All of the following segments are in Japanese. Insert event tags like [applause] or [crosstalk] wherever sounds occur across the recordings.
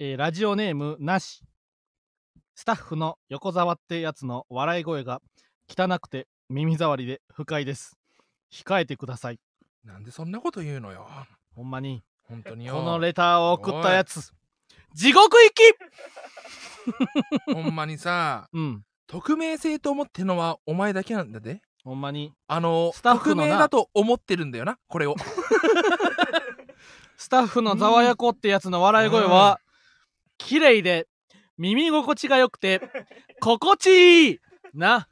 えーラジオネームなし。スタッフの横沢ってやつの笑い声が汚くて耳障りで不快です。控えてください。なんでそんなこと言うのよ。ほんまに。本当によ。このレターを送ったやつ。地獄行き！[laughs] ほんまにさうん。匿名性と思ってるのはお前だけなんだで。ほんまに。あのスタッフのな。匿名だと思ってるんだよなこれを。[laughs] スタッフのざわやこってやつの笑い声は、綺麗で耳心地が良くて心地いいな。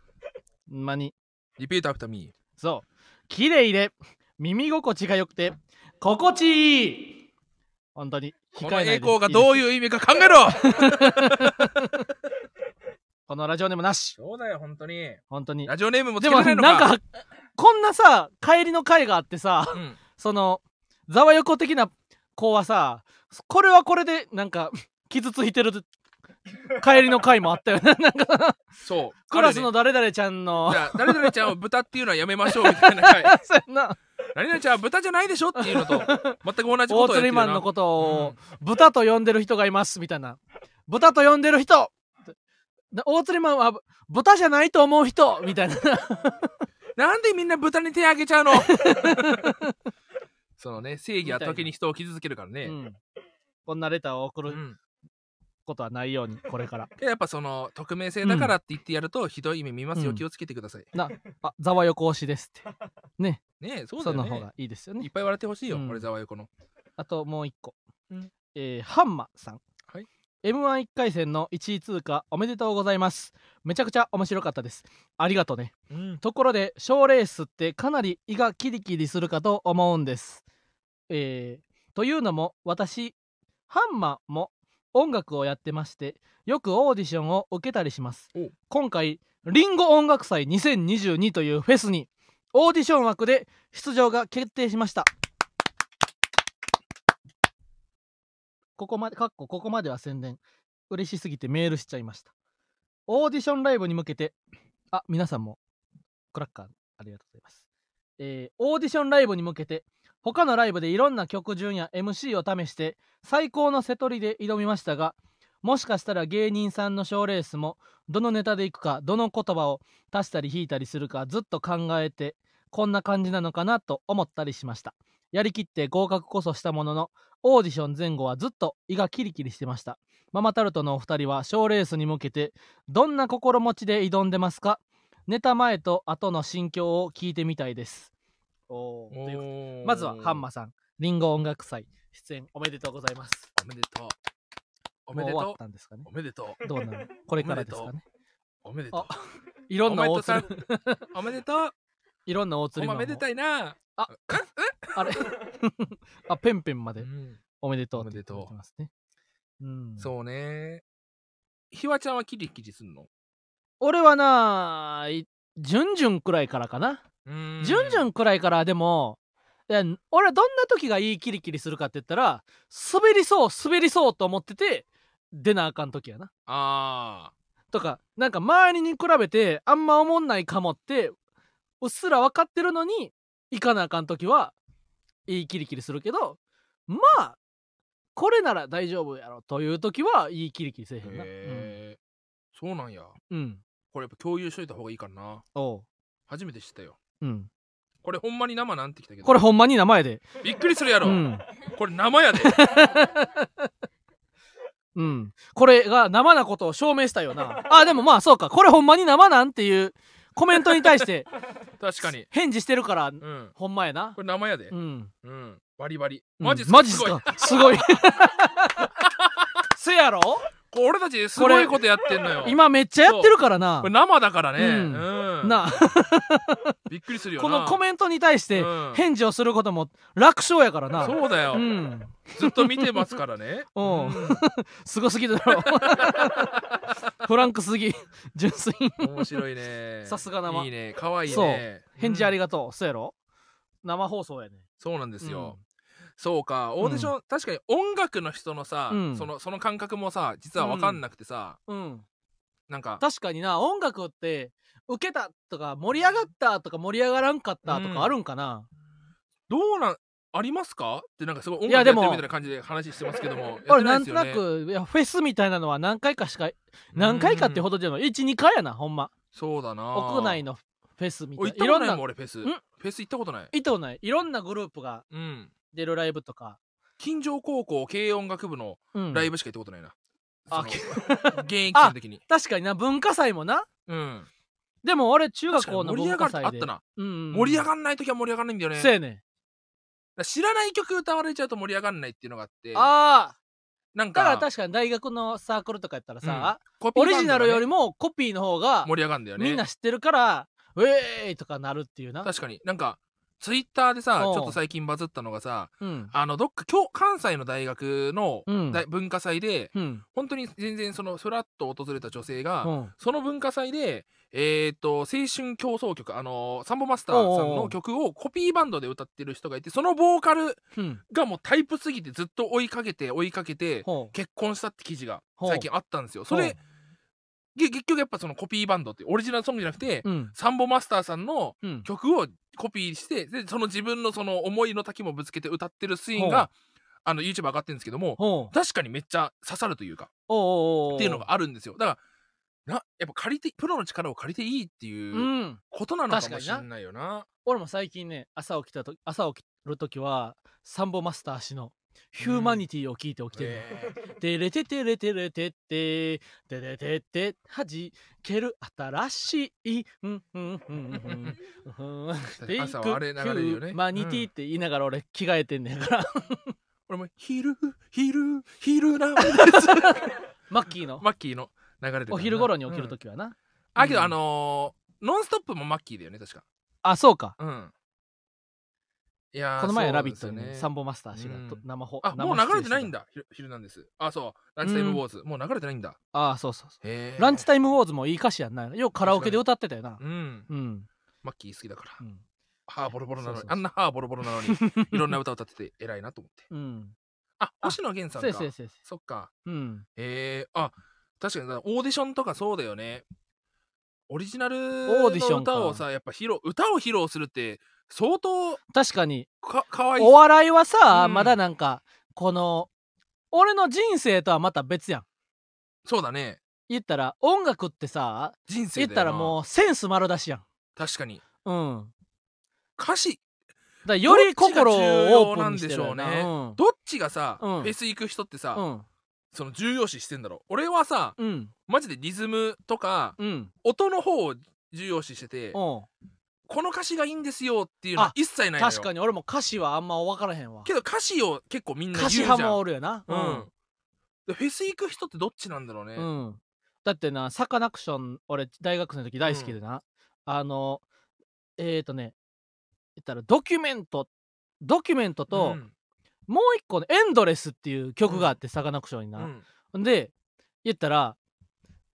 ほんまに。 Repeat after me。そう。綺麗で耳心地が良くて心地いい。本当に。この栄光がどういう意味か考えろ。[laughs] このラジオネームなし。そうだよ本当に。本当に。ラジオネームもつでもけないのか。なんかこんなさ帰りの会があってさうん。そのざわよこ的な子はさこれはこれでなんか傷ついてる帰りの会もあったよね。なんかそう。クラスのあ誰々ちゃんの。るね誰々ちゃんを豚っていうのはやめましょうみたいな回。[laughs] な。何々ちゃんは豚じゃないでしょっていうのと全く同じこと大をやってるな。釣りマンのことを豚と呼んでる人がいますみたいな。豚と呼んでる人。で大釣りマンは豚じゃないと思う人。みたいな。なんでみんな豚に手あげちゃうの？そのね正義は時に人を傷つけるからね、うん。こんなレターを送る。うんことはないように [laughs] これから。やっぱその匿名性だからって言ってやるとひどい意味見ますよ、うん。気をつけてください。なあざわよこ推しですって。ね。えそうだよね。その方がいいですよね。いっぱい笑ってほしいよ、うん。これざわよこの。あともう一個、うん。えーハンマさん、はい。m 1 1回戦の1位通過おめでとうございます。めちゃくちゃ面白かったです。ありがとうね。うん。ところで賞レースってかなり胃がキリキリするかと思うんです。えーというのも私ハンマも音楽をやってましてよくオーディションを受けたりします。お。今回リンゴ音楽祭2022というフェスにオーディション枠で出場が決定しました。ここまでかっこここまでは宣伝。嬉しすぎてメールしちゃいました。オーディションライブに向けてあ皆さんもクラッカーありがとうございます、えーオーディションライブに向けて他のライブでいろんな曲順や MC を試して最高の瀬取りで挑みましたがもしかしたら芸人さんの賞レースもどのネタでいくかどの言葉を足したり引いたりするかずっと考えてこんな感じなのかなと思ったりしました。やりきって合格こそしたもののオーディション前後はずっと胃がキリキリしてました。ママタルトのお二人は賞レースに向けてどんな心持ちで挑んでますか？ネタ前と後の心境を聞いてみたいです。おー。ということでまずはハンマーさん。リンゴ音楽祭出演おめでとうございます。おめでとう。おめでもう終わとったんですかね？うおめでとう。どうなの？これからですかね？おめでとあいろんな大おめでとう。鶴うおめでとう。いろんな大釣りおめでたいな。ああれ？[laughs] あペンペンまでうん。おめでとうおめでとうますね。う。ん。そうね。ひわちゃんはキリキリすんの？俺はないジュンジュンくらいからかなうん。ジュンジュンくらいからでも俺はどんな時がいいキリキリするかって言ったら滑りそう滑りそうと思ってて出なあかん時やな。あとかなんか周りに比べてあんま思んないかもってうっすら分かってるのに行かなあかん時はいいキリキリするけどまあこれなら大丈夫やろという時はいいキリキリせえへあんな。へえそうなんや。うん、うん、これやっぱ共有しといた方がいいかな。おう。初めて知ったようん。これほんまに生なんてきたけど。これほんまに名前で。びっくりするやろ、うん。これ生やで。[laughs] うん。これが生なことを証明したよな。あでもまあそうか。これほんまに生なんっていうコメントに対して [laughs] 確かに。返事してるからうん。ほんまやな。これ生やで。うん。うん。バリバリ。うん。マジっすマジっすか？すごい。[laughs] せやろ？俺たちすごいことやってんのよ。今めっちゃやってるからな。これ生だからね。うん。うん。な。[laughs] びっくりするよこなのコメントに対してうん。返事をすることも楽勝やからな。そうだよ、うん。ずっと見てますからね。[laughs] う。ん。[laughs] すごすぎだろ。フランクすぎ。純粋に。面白いね。さすが生。いいね。可愛いそう。ね返事ありががとう。そうやろ？生放送やね。そうなんですよ、うんそうか。オーディション、確かに音楽の人のさ、うん。そのその感覚もさ実は分かんなくてさ、うん。なんか。確かにな音楽って受けたとか盛り上がったとか盛り上がらんかったとうん。かあるんかな？どうなんありますか？ってなんかすごい音いやでも楽やってるみたいな感じで話してますけども俺なんとなくいやフェスみたいなのは何回かしか何回かってほどじゃない。12回やなほんま。そうだな。屋内のフェスみたおいな。いろんな行ったことないもん俺フェス。ん。フェス行ったことない。意図ない。いろんなグループがうん出るライブとか、金城高校軽音楽部のうん。ライブしか行ったことないな、あその現役生の [laughs] 時に。確かにな。文化祭もな。うん。でも俺中確かに学校の盛り上がる文化祭であったな、うんうん盛り上がんない時は盛り上がんないんだよね。そうやねん。知らない曲歌われちゃうと盛り上がんないっていうのがあって。ああなんかだから確かに大学のサークルとかやったらさ、コピーオリジナルよりももコピーの方が盛り上がるんだよね。みんな知ってるからウェーイとかなるっていうな。確かに。なんかツイッターでさちょっと最近バズったのがさうん。あのどっか今日関西の大学のうん。大文化祭でうん。本当に全然そのフラッと訪れた女性が、うん。その文化祭でえっ、と青春競争曲あのサンボマスターさんの曲をコピーバンドで歌ってる人がいてそのボーカルうん。がもうタイプすぎてずっと追いかけて追いかけて結婚したって記事が最近あったんですよ。それげ結局やっぱそのコピーバンドってオリジナルソングじゃなくて、うん。サンボマスターさんのうん。曲をコピーしてでその自分のその思いの滝もぶつけて歌ってるシーンがあの YouTube 上がってるんですけども確かにめっちゃ刺さるというかっていうのがあるんですよ。だからなやっぱ借りてプロの力を借りていいってういうん。ことなのかもしれないよな。俺も最近ね朝起きたと朝起きる時はサンボマスター氏のヒューマニティを聞いて起きてる、えー。てれててれてれてっててれてってはじける新しいうんうんうんうん。うんフェイク朝はあれ流れるよねヒューマニティって言いながら俺着替えてんねんから俺も昼昼昼なんです。[laughs] マッキーの？マッキーの流れてるからなお昼頃に起きるうん時はな、あけどうん。あのーノンストップもマッキーだよね確か。あそうか。うんいやーこの前「そうラビット!」にね。サンボマスター氏がとうん。生放あもう流れてないんだだ昼昼なんですあそう。ランチタイムウォーズ。もう流れてないんだ。ああそうそうそへうランチイタイムウォーズもいい歌詞やんな。ようカラオケで歌ってたよな。うん。うん、マッキー好きだから。うん。歯ボロボロなのそうそうそうにあんな歯ボロボロなのにいろんな歌を歌ってて偉いなと思って。うん、あ星野源さんか。せいせいせいせいそっか。うん。へえあ確かにだオーディションとかそうだよね。オリジナルオーディショの歌をさやっぱ披露歌を披露するって相当確かに。かかわい。いお笑いはさ、うん。まだなんかこの俺の人生とはまた別やん。そうだね。言ったら音楽ってさ人生言ったらもうセンス丸出しやん。確かに。うん。歌詞だより心をオープンしてるよな。要なんでしうん。どっちがさ、うん。フェス行く人ってさ、うん。その重要視してんだろう。俺はさうん。マジでリズムとかうん。音の方を重要視してて、うんこの歌詞がいいんですよっていうのはあ一切ないのよ。確かに。俺も歌詞はあんま分からへんわ。けど歌詞を結構みんな言歌うじゃん。詞派もおるよな。うん、でフェス行く人ってどっちなんだろうね、うん、だってなサカナクション俺大学生の時大好きでな、あのえっ、ー、とね言ったらドキュメントドキュメントと、うん。もう一個の「エンドレス」っていう曲があって、サカナクションにな、うん。で言ったら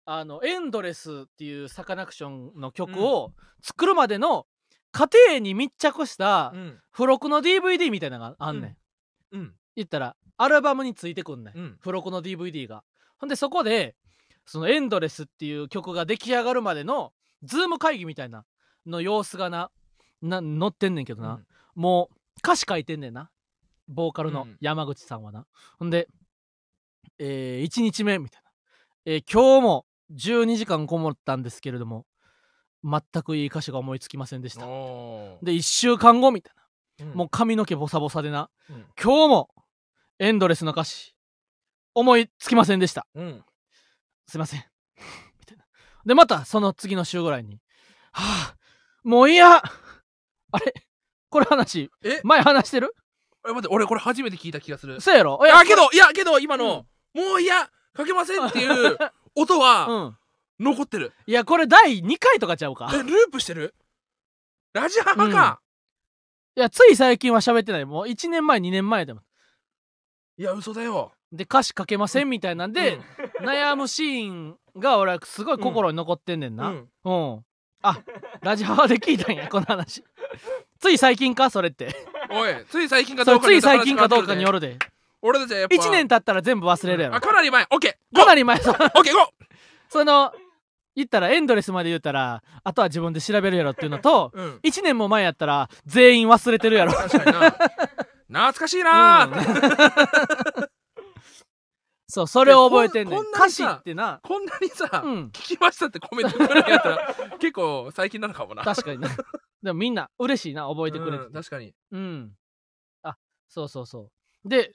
あのエンドレスっていうサカナクションの曲を作るまでの過程に密着したうん。付録の DVD みたいなのがあんねん、うん。言ったらアルバムについてくんねん、うん。付録の DVD が。ほんでそこでその「エンドレス」っていう曲が出来上がるまでのズーム会議みたいなの様子がなな載ってんねんけどな、もう歌詞書いてんねんな。ボーカルのうん。山口さんはな、ほんで、え1日目みたいな、えー今日も12時間こもったんですけれども全くいい歌詞が思いつきませんでした。で1週間後みたいな。うん。もう髪の毛ボサボサでなうん。今日もエンドレスの歌詞思いつきませんでした。うん。すいません。[laughs] みたいな。でまたその次の週ぐらいにはあもういいや。あれ？これ話え？前話してる？え待って俺これ初めて聞いた気がする。そうやろ？いあけどいやけど今うん。の、もういや。かけませんっていう音はうん。残ってる、いやこれ第2回とかちゃうか？えループしてる？ラジハハか、いやつい最近は喋ってない。もう1年前2年前でもいや嘘だよ。で歌詞書けませんみたいなんで、悩むシーンが俺はすごい心に残ってんねんな。うん。うん、あラジハワで聞いたんや [laughs] この話。つい最近か？それって。おいつい最近かそどうかによって。最近かどうかによるるで俺たちはやっぱ1年経ったら全部忘れるやろ。あかなり前。オッケー。かなり前。そオッケーゴー。[laughs] その言ったらエンドレスまで言ったらあとは自分で調べるやろっていうのとうん。1年も前やったら全員忘れてるやろ。確かにな。[laughs] 懐かしいなー、うん。そうそれを覚えてんねん。歌詞ってな。こんなにさ、うん。聞きましたってコメントくれるんやったら [laughs] 結構最近なのかもな。確かにね。でもみんな嬉しいな覚えてくれて。うん確かに。うん。あ、そうそうそう。で、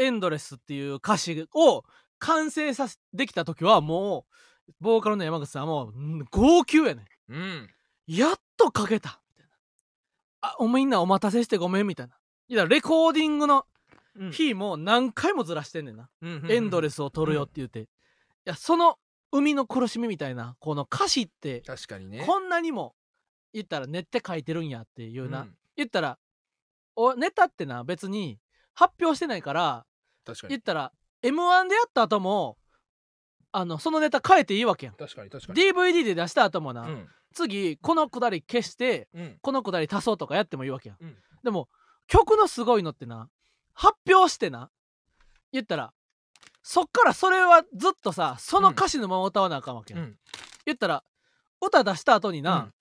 エンドレスっていう歌詞を完成させできた時はもう、ボーカルの山口さんはもう、うん号泣やねん。うんやっと書けたみたいな。あ、おみんなお待たせしてごめんみたいな。いや、レコーディングのうん日も何回もずらしてんねんな。エンドレススを撮るよって言って。いや、その生みの苦しみみたいな、この歌詞って、確かにねこんなにも言ったら練って書いてるんやっていうな。うん言ったらおネタってな別に発表してないから確かに。言ったら m 1でやった後もあのそのネタ変えていいわけやん。確かに確かに。DVD で出した後もな、うん。次このくだり消してうん。このくだり足そうとかやってもいいわけやん、うん。でも曲のすごいのってな発表してな言ったらそっからそれはずっとさその歌詞のまま歌わなあかんわけやん、うん。言ったら歌出した後にな、うん。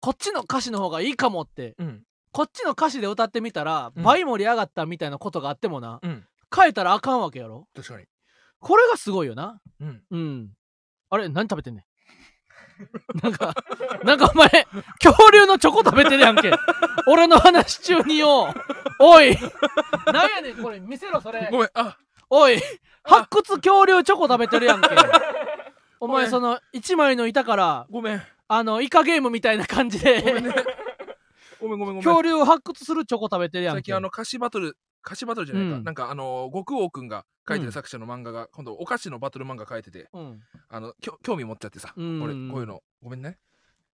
こっちの歌詞の方がいいかもってうん。こっちの歌詞で歌ってみたらうん。倍盛り上がったみたいなことがあってもな、うん変えたらあかんわけやろ？確かに。これがすごいよな。うん。うん。あれ何食べてんねん？[laughs] なんかなんかお前恐竜のチョコ食べてるやんけ。[laughs] 俺の話中によおい。なんやねんこれ見せろそれ。ごめんあ。おい。発掘恐竜チョコ食べてるやんけ。[laughs] お前その1枚の板からごめん。あのイカゲームみたいな感じごめんでね。ごめんごめん。ごめん恐竜を発掘するチョコ食べてるやんけ。最近あの歌詞バトル歌詞バトルじゃないか、うん。なんかあの極王くんが書いてうん。る作者の漫画が、今度お菓子のバトル漫画書いててうん。あのきょ興味持っちゃってさ、うん俺こういうの。ごめんね。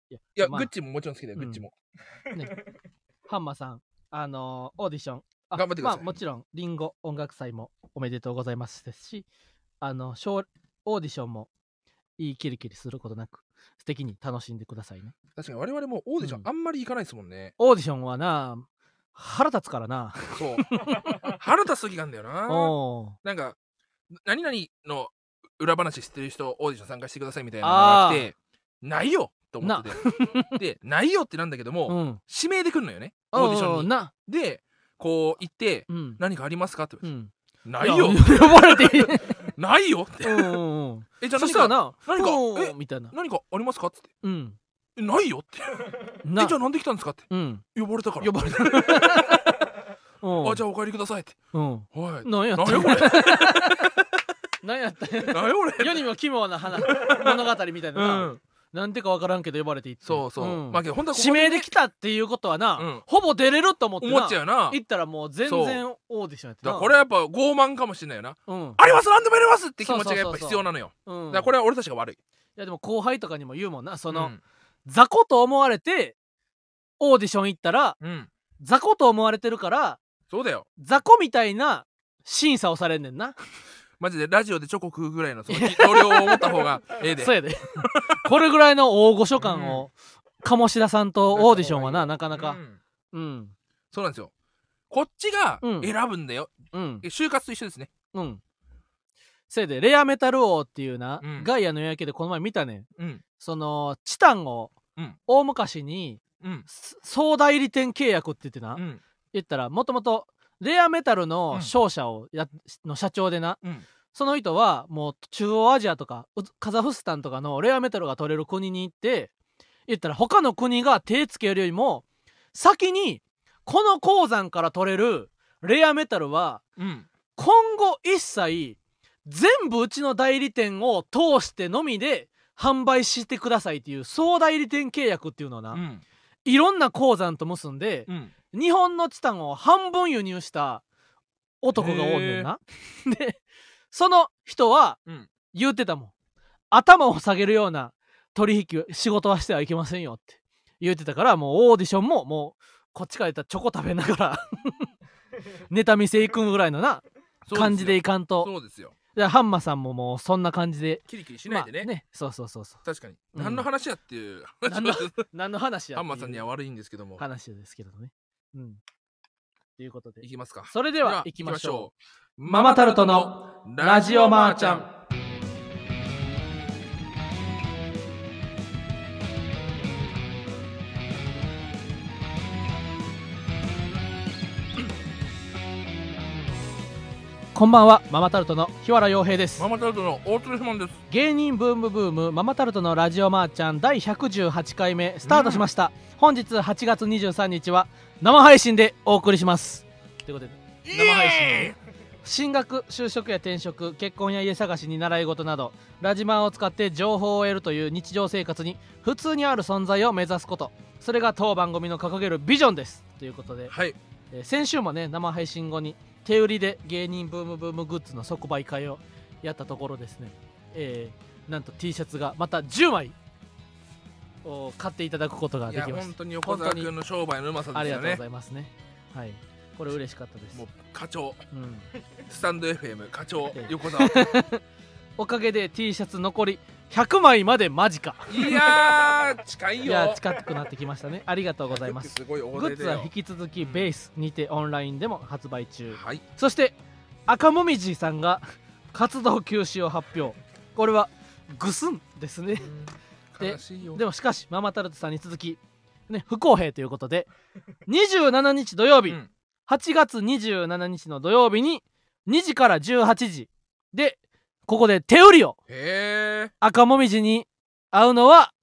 いやいや、まあ。グッチももちろん好きだよ、うん。グッチも。ハンマーさん、あのーオーディション、あ頑張ってください。まあ、もちろん、リンゴ音楽祭もおめでとうございますですし、あの、小オーディションもいいキリキリすることなく、素敵に楽しんでくださいね。確かに我々もオーディションうん。あんまり行かないですもんね、オーディションはな、腹立つからな。そう腹立つ時があるんだよななんか何々の裏話知ってる人オーディション参加してくださいみたいなのが来てないよと思ってて [laughs] [laughs] でないよってなんだけども、うん。指名で来るのよねオーディションにな。でこう行ってうん。何かありますか？って言うわれて、ん。ないよや呼ばれて。[laughs] ないよって。えじゃあ何かそしたらな、何かうんえみたいな。何かありますか？ってうん。えないよって。な。えじゃあなんで来たんですかって。うん。呼ばれたから。呼ばれた。[laughs] うん。あじゃあお帰りくださいって。うん。はい。何やった何や。これ。何やったんや。何 [laughs] やこれ。世にも奇妙な話 [laughs] 物語みたいな。な、うん。なんてかわからんけど呼ばれていって。そうそう、ん。まあけど本当はここ指名できたっていうことはな、うん。ほぼ出れると思ってな。思っちゃうよな。行ったらもう全然オーディションやってな。だからこれはやっぱ傲慢かもしれないよな。うん、あります！何でもやります！って気持ちがやっぱ必要なのよ。うん、だからこれは俺たちが悪い。いやでも後輩とかにも言うもんなその、うん雑魚と思われてオーディション行ったらうん。雑魚と思われてるからそうだよ。雑魚みたいな審査をされんねんな。[laughs] マジでラジオでチョコ食うぐらいのその気同僚を持った方がええで。そうやで。これぐらいの大御所感を鴨志田さんとオーディションはななかなか。うん。うん。そうなんですよ。こっちがうん。選ぶんだよ、うん。え就活と一緒ですね。うん。せやで、レアメタル王っていうな、うん。ガイアの夜明けでこの前見たねん。うん。その、チタンを、うん。大昔に、総代理店契約って言ってな、うん。言ったら、もともと、レアメタルうのん。商社をや、の社長でな、うん。その人は、もう中央アジアとか、うカザフスタンとかのレアメタルが取れる国に行って、言ったら他の国が手つけるよりも、先に、この鉱山から取れるレアメタルは、うん。今後一切全部うちの代理店を通してのみで販売してくださいっていう総代理店契約っていうのをな、うん。いろんな鉱山と結んで、うん。日本のチタンを半分輸入した男がおんねんな。[laughs] でその人はうん。言ってたもん。頭を下げるような取引仕事はしてはいけませんよって。言ってたからもうオーディションももうこっちから言ったらチョコ食べながら [laughs] ネタ見せ行くぐらいのな感じでいかんと。そうですよでハンマさんももうそんな感じで。キリキリしないでね,、まあそうそうそうそう。確かに、うん。何の話やっていう何の何の話やハンっていう。マーさんには悪いんですけども。話ですけどね。うん。ということで。いきますか。それでは行きましょう。ママタルトのラジオマーちゃんこんばんはママタルトの日原洋平です。ママタルトの大鶴ひまんです。芸人ブームブームママタルトのラジオマーちゃん第118回目スタートしました、本日8月23日は生配信でお送りします。ということで生配信。で進学就職や転職結婚や家探しに習い事などラジマンを使って情報を得るという日常生活に普通にある存在を目指すこと。それが当番組の掲げるビジョンです。ということで、はい。えー先週もね生配信後に手売りで芸人ブームブームグッズの即売会をやったところですね、えーなんと T シャツがまた10枚を買っていただくことができまし本当に横澤君の商売のうまさたありがとうございますね。はい。これ嬉しかったです。もう課長。うん。スタンド FM 課長。ええ。横澤 [laughs] おかげで T シャツ残り100枚まで間近いやー近いよ。いや近くなってきましたね。ありがとうございます。すごい大グッズは引き続きベースにてオンラインでも発売中。はい。そして赤もみじさんが活動休止を発表。これはグスンですね。ででもしかしママタルトさんに続き、ね、不公平ということで27日土曜日、うん。8月27日の土曜日に2時から18時でここで手売りをへえ赤もみじに会うのは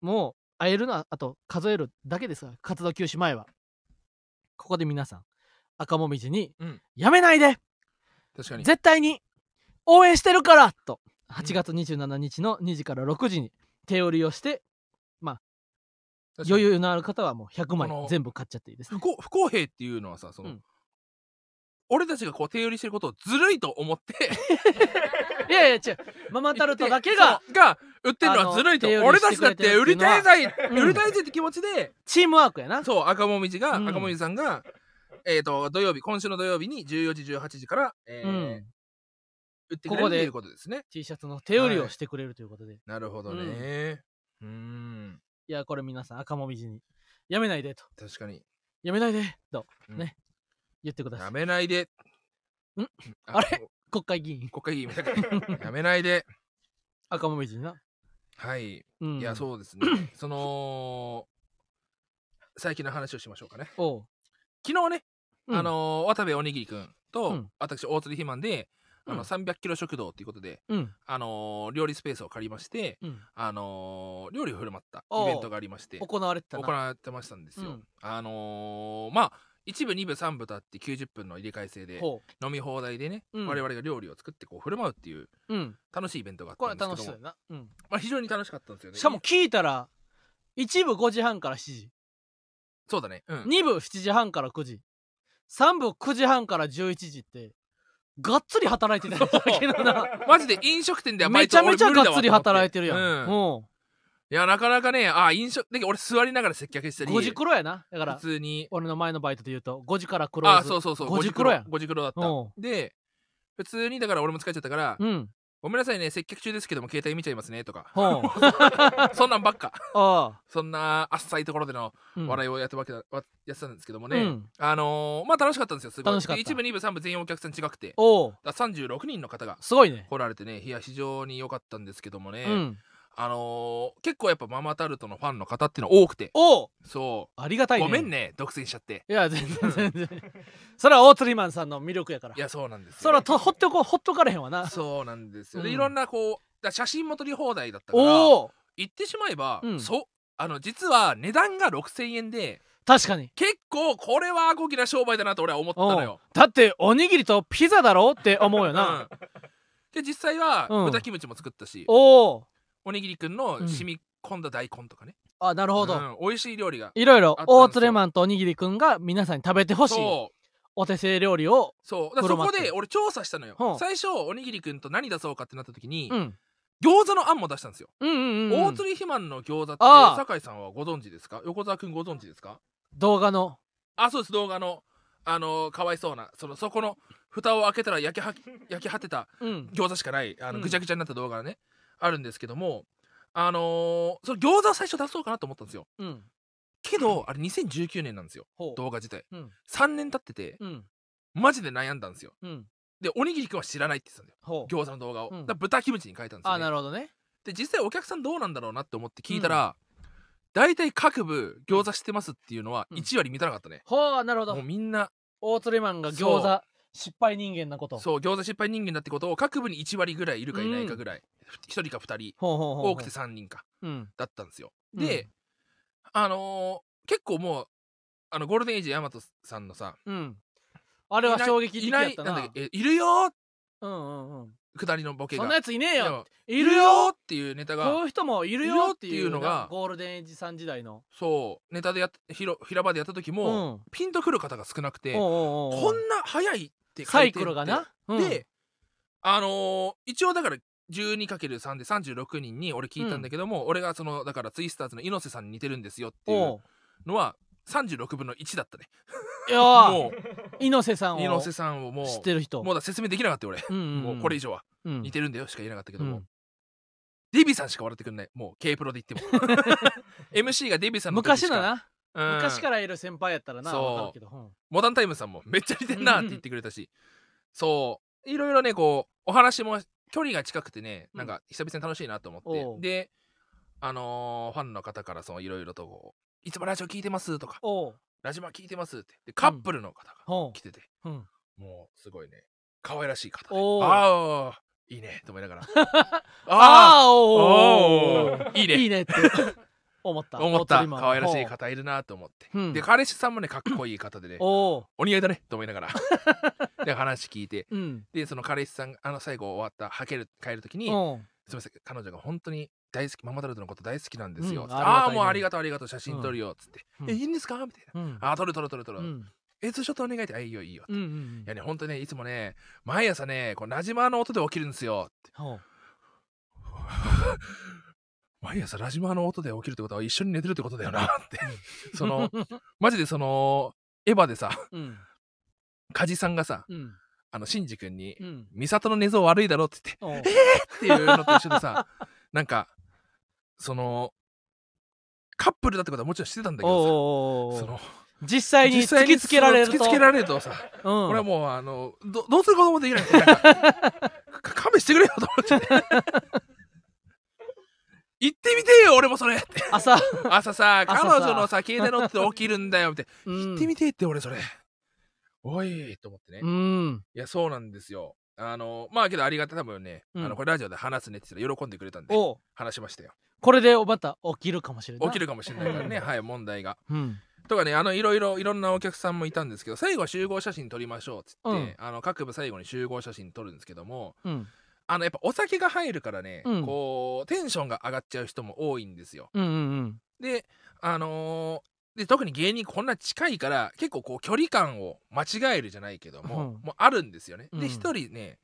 もう会えるのはあと数えるだけですが活動休止前は。ここで皆さん赤もみじにうん「やめないで。確かに。絶対に応援してるから!」と。8月27日の2時から6時に手売りをして確かに。余裕のある方はもう100枚この全部買っちゃっていいですね。不公不公平っていうのはさその、うん俺たちがこう手売りしてることをずるいと思って。[laughs] いやいや違う。ママタルトだけがが売ってるのはずるいと。俺たちだって売りたいぜうん。売りたいぜって気持ちでチームワークやな。そう赤もみじが、うん。赤もみじさんがえっ、と土曜日今週の土曜日に14時18時から、えーうん。売ってくれここでるということですね。T シャツの手売りをしてくれるということで、い、なるほどね。うん。やこれ皆さん赤もみじにやめないでと。確かに。やめないでと。うん。ね言ってくださやいめないで。ん？あれ？国会議員。国会議員。みたいなやめないで。赤もみじにな、はい。うん、いやそうですね。[laughs] その最近の話をしましょうかね。おう、昨日ね、うん。あのー渡部おにぎりくんと、うん。私大鶴ひまんで、あうん。の300キロ食堂ということで、うん。あのー料理スペースを借りまして、うん。あのー料理を振る舞ったイベントがありまして行われてた行なわれてましたんですよ、うん。あのーまあ一部二部三部とあって90分の入れ替え制でほ飲み放題でね、うん。我々が料理を作ってこう振る舞うっていうううん。楽しいイベントがあっこれたんですけども。楽しそうやな、うん、まあ、非常に楽しかったんですよね。しかも聞いたら1部5時半から7時。そうだね。うん。2部7時半から9時。3部9時半から11時ってがっつり働いてたんだけどな。[laughs] マジで飲食店ではバめちゃめちゃがっつり働いてるやん、うん。もいやなかなかねあ飲食で俺座りながら接客したうり5時黒やな。だから普通に。俺の前のバイトで言うと5時からクローズ。あそうそうそう5時黒やん。5時黒だった。で普通にだから俺も疲れちゃったから、うんごめんなさいね接客中ですけども携帯見ちゃいますねとか。[laughs] そんなんばっか。あそんなあっさいところでの笑いをやってわけだ、わやってたんですけどもね、うん。あのーまあ楽しかったんですよすごい。一部二部三部全員お客さん違くて。おう。だから36人の方がすごいね。来られてねいや非常に良かったんですけどもね、うんあのー結構やっぱママタルトのファンの方っていうの多くて。おう。そありがたいね。うごめんね独占しちゃって。いや全然全然。それは大釣りマンさんの魅力やから。いやそうなんですよそれはとほってこほっとかれへんわな。そうなんですよ、うん。でいろんなこう写真も撮り放題だったからおお。言ってしまえば、うん。そうあの実は値段が6000円で確かに。結構これは高貴な商売だなと俺は思ったのよ、だっておにぎりとピザだろって思うよな、うん。で実際はうん。豚キムチも作ったし、おおおにぎりくんのうん。染み込んだ大根とかね、あなるほど、うん。美味しい料理がいろいろ大釣れマンとおにぎりくんが皆さんに食べてほしい。お手製料理をそう。そこで俺調査したのよ。最初おにぎりくんと何出そうかってなった時に、うん。餃子のあんも出したんですよ、うんうんうんうん。大釣り肥満の餃子って酒井さんはご存知ですか？横澤くんご存知ですか？動画の。あそうです。動画の。あのかわいそうなそのそこの蓋を開けたら焼けは焼け果てたうん。餃子しかない。あのうん。ぐちゃぐちゃになった動画がね、あるんですけどもあのーその餃子を最初出そうかなと思ったんですよ。うん。けどあれ2019年なんですよ。ほう。動画自体。うん。3年経っててうん。マジで悩んだんですよ。うん。でおにぎりくんは知らないって言ってたんだよ。ほう。餃子の動画を、うん。だ豚キムチに変えたんですよ、あね、なるほどね。で実際お客さんどうなんだろうなって思って聞いたら、大体各部餃子知ってますっていうのはうん。1割満たなかったね、ほうなるほど。もうみんな大釣りマンが餃そ子失敗人間なこと。そう餃子失敗人間だってことを各部に1割ぐらいいるかいないかぐらい、1人か2人。多くて3人か。うん。だったんですよ。うん。で、あのー結構もうあのゴールデンエイジヤマトさんのさうん。あれは衝撃的いな。いやったななんだっけえいるようんうんうん。下りのボケが。そんなやついねえよ。いるよっていうネタこうがいう人もいるよってていううののががゴールデンエイジさん時代の。そうネタでやっ広平場でやった時も、うん。ピンとくる方が少なくてこんな早いってサイ書いてるって。クルがな、うん。であのー一応だから 12×3 で36人に俺聞いたんだけども、俺がそのだからツイスターズの猪瀬さんに似てるんですよっていうおう。のは36分の1だったね。いやー。[laughs] も猪瀬さんを。う猪瀬さんをもう知ってる人。もうだ説明できなかったよ俺、うんうんうん。もうこれ以上は。うん。似てるんだよしか言えなかったけども、うん。デビさんしか笑ってくんない。もう K プロで言っても。[laughs] [laughs] MC がデビさんの時しかな、うん昔からいる先輩やったらなそう。わかるけど、うん。モダンタイムさんもめっちゃ似てんなって言ってくれたし。そう。いろいろねこうお話も距離が近くてねなんか久々に楽しいなと思って、おう。であのーファンの方からそのいろいろとこう「いつもラジオ聞いてます」とかおう「ラジマ聞いてます」って。でカップルの方がほ来てて、う、うん、もうすごいね可愛らしい方でおう。ああいいねと思いながら。[laughs] あああおおおーいいね。いいねって [laughs] 思った。あ思った。可愛らしい方いるなと思って、うん。で彼氏さんもねかっこいい方でね。[coughs] お似合いだねと思いながら。[laughs] で話聞いて。うん。でその彼氏さんがあの最後終わったはける帰る時にすみません彼女が本当に大好きママタルトのこと大好きなんですよ、うん。ああもうありがとうありがとう写真撮るよっつって、うん。えいいんですか？みたいな、うん。あー撮る撮る撮る撮る、うん。えツーショットお願いってあいいよいいよ、うんうんいやね本当ねいつもね毎朝ねこうなじまの音で起きるんですよって [laughs] 毎朝ラジマの音で起きるってことは一緒に寝てるってことだよなって。そのマジでそのエヴァでさうん。梶さんがさうん。あのシンジ君にうん「美里の寝相悪いだろ」って言っておう。っていうのと一緒でさ [laughs] なんかそのカップルだってことはもちろん知ってたんだけどさそうの実際に突きつけられると。突きつけられるとさ、うん。俺はもうあのどどうすることもできない。なんかか [laughs] 勘弁してくれよと思って言ってみてよ俺もそれ。って朝朝さ。彼女のさ携帯乗って起きるんだよみたいな。言言ってみてって俺それ。おいと思ってね、いうん。やそうなんですよ。あのまあけどありがたい多分ね、うん。あのこれラジオで話すねって言ったら喜んでくれたんで話しましたよ。これでまた起きるかもしれない。起きるかもしれないからね、うん。はい問題が。うん。とかねあのいろいろいろんなお客さんもいたんですけど最後は集合写真撮りましょうっつって、うん。あの各部最後に集合写真撮るんですけどもうんあのやっぱお酒が入るからね、うん。こうテンションが上がっちゃう人も多いんですよ。うんうんであのーで特に芸人こんな近いから結構こう距離感を間違えるじゃないけども、うん。もうあるんですよね、うん。で一人ね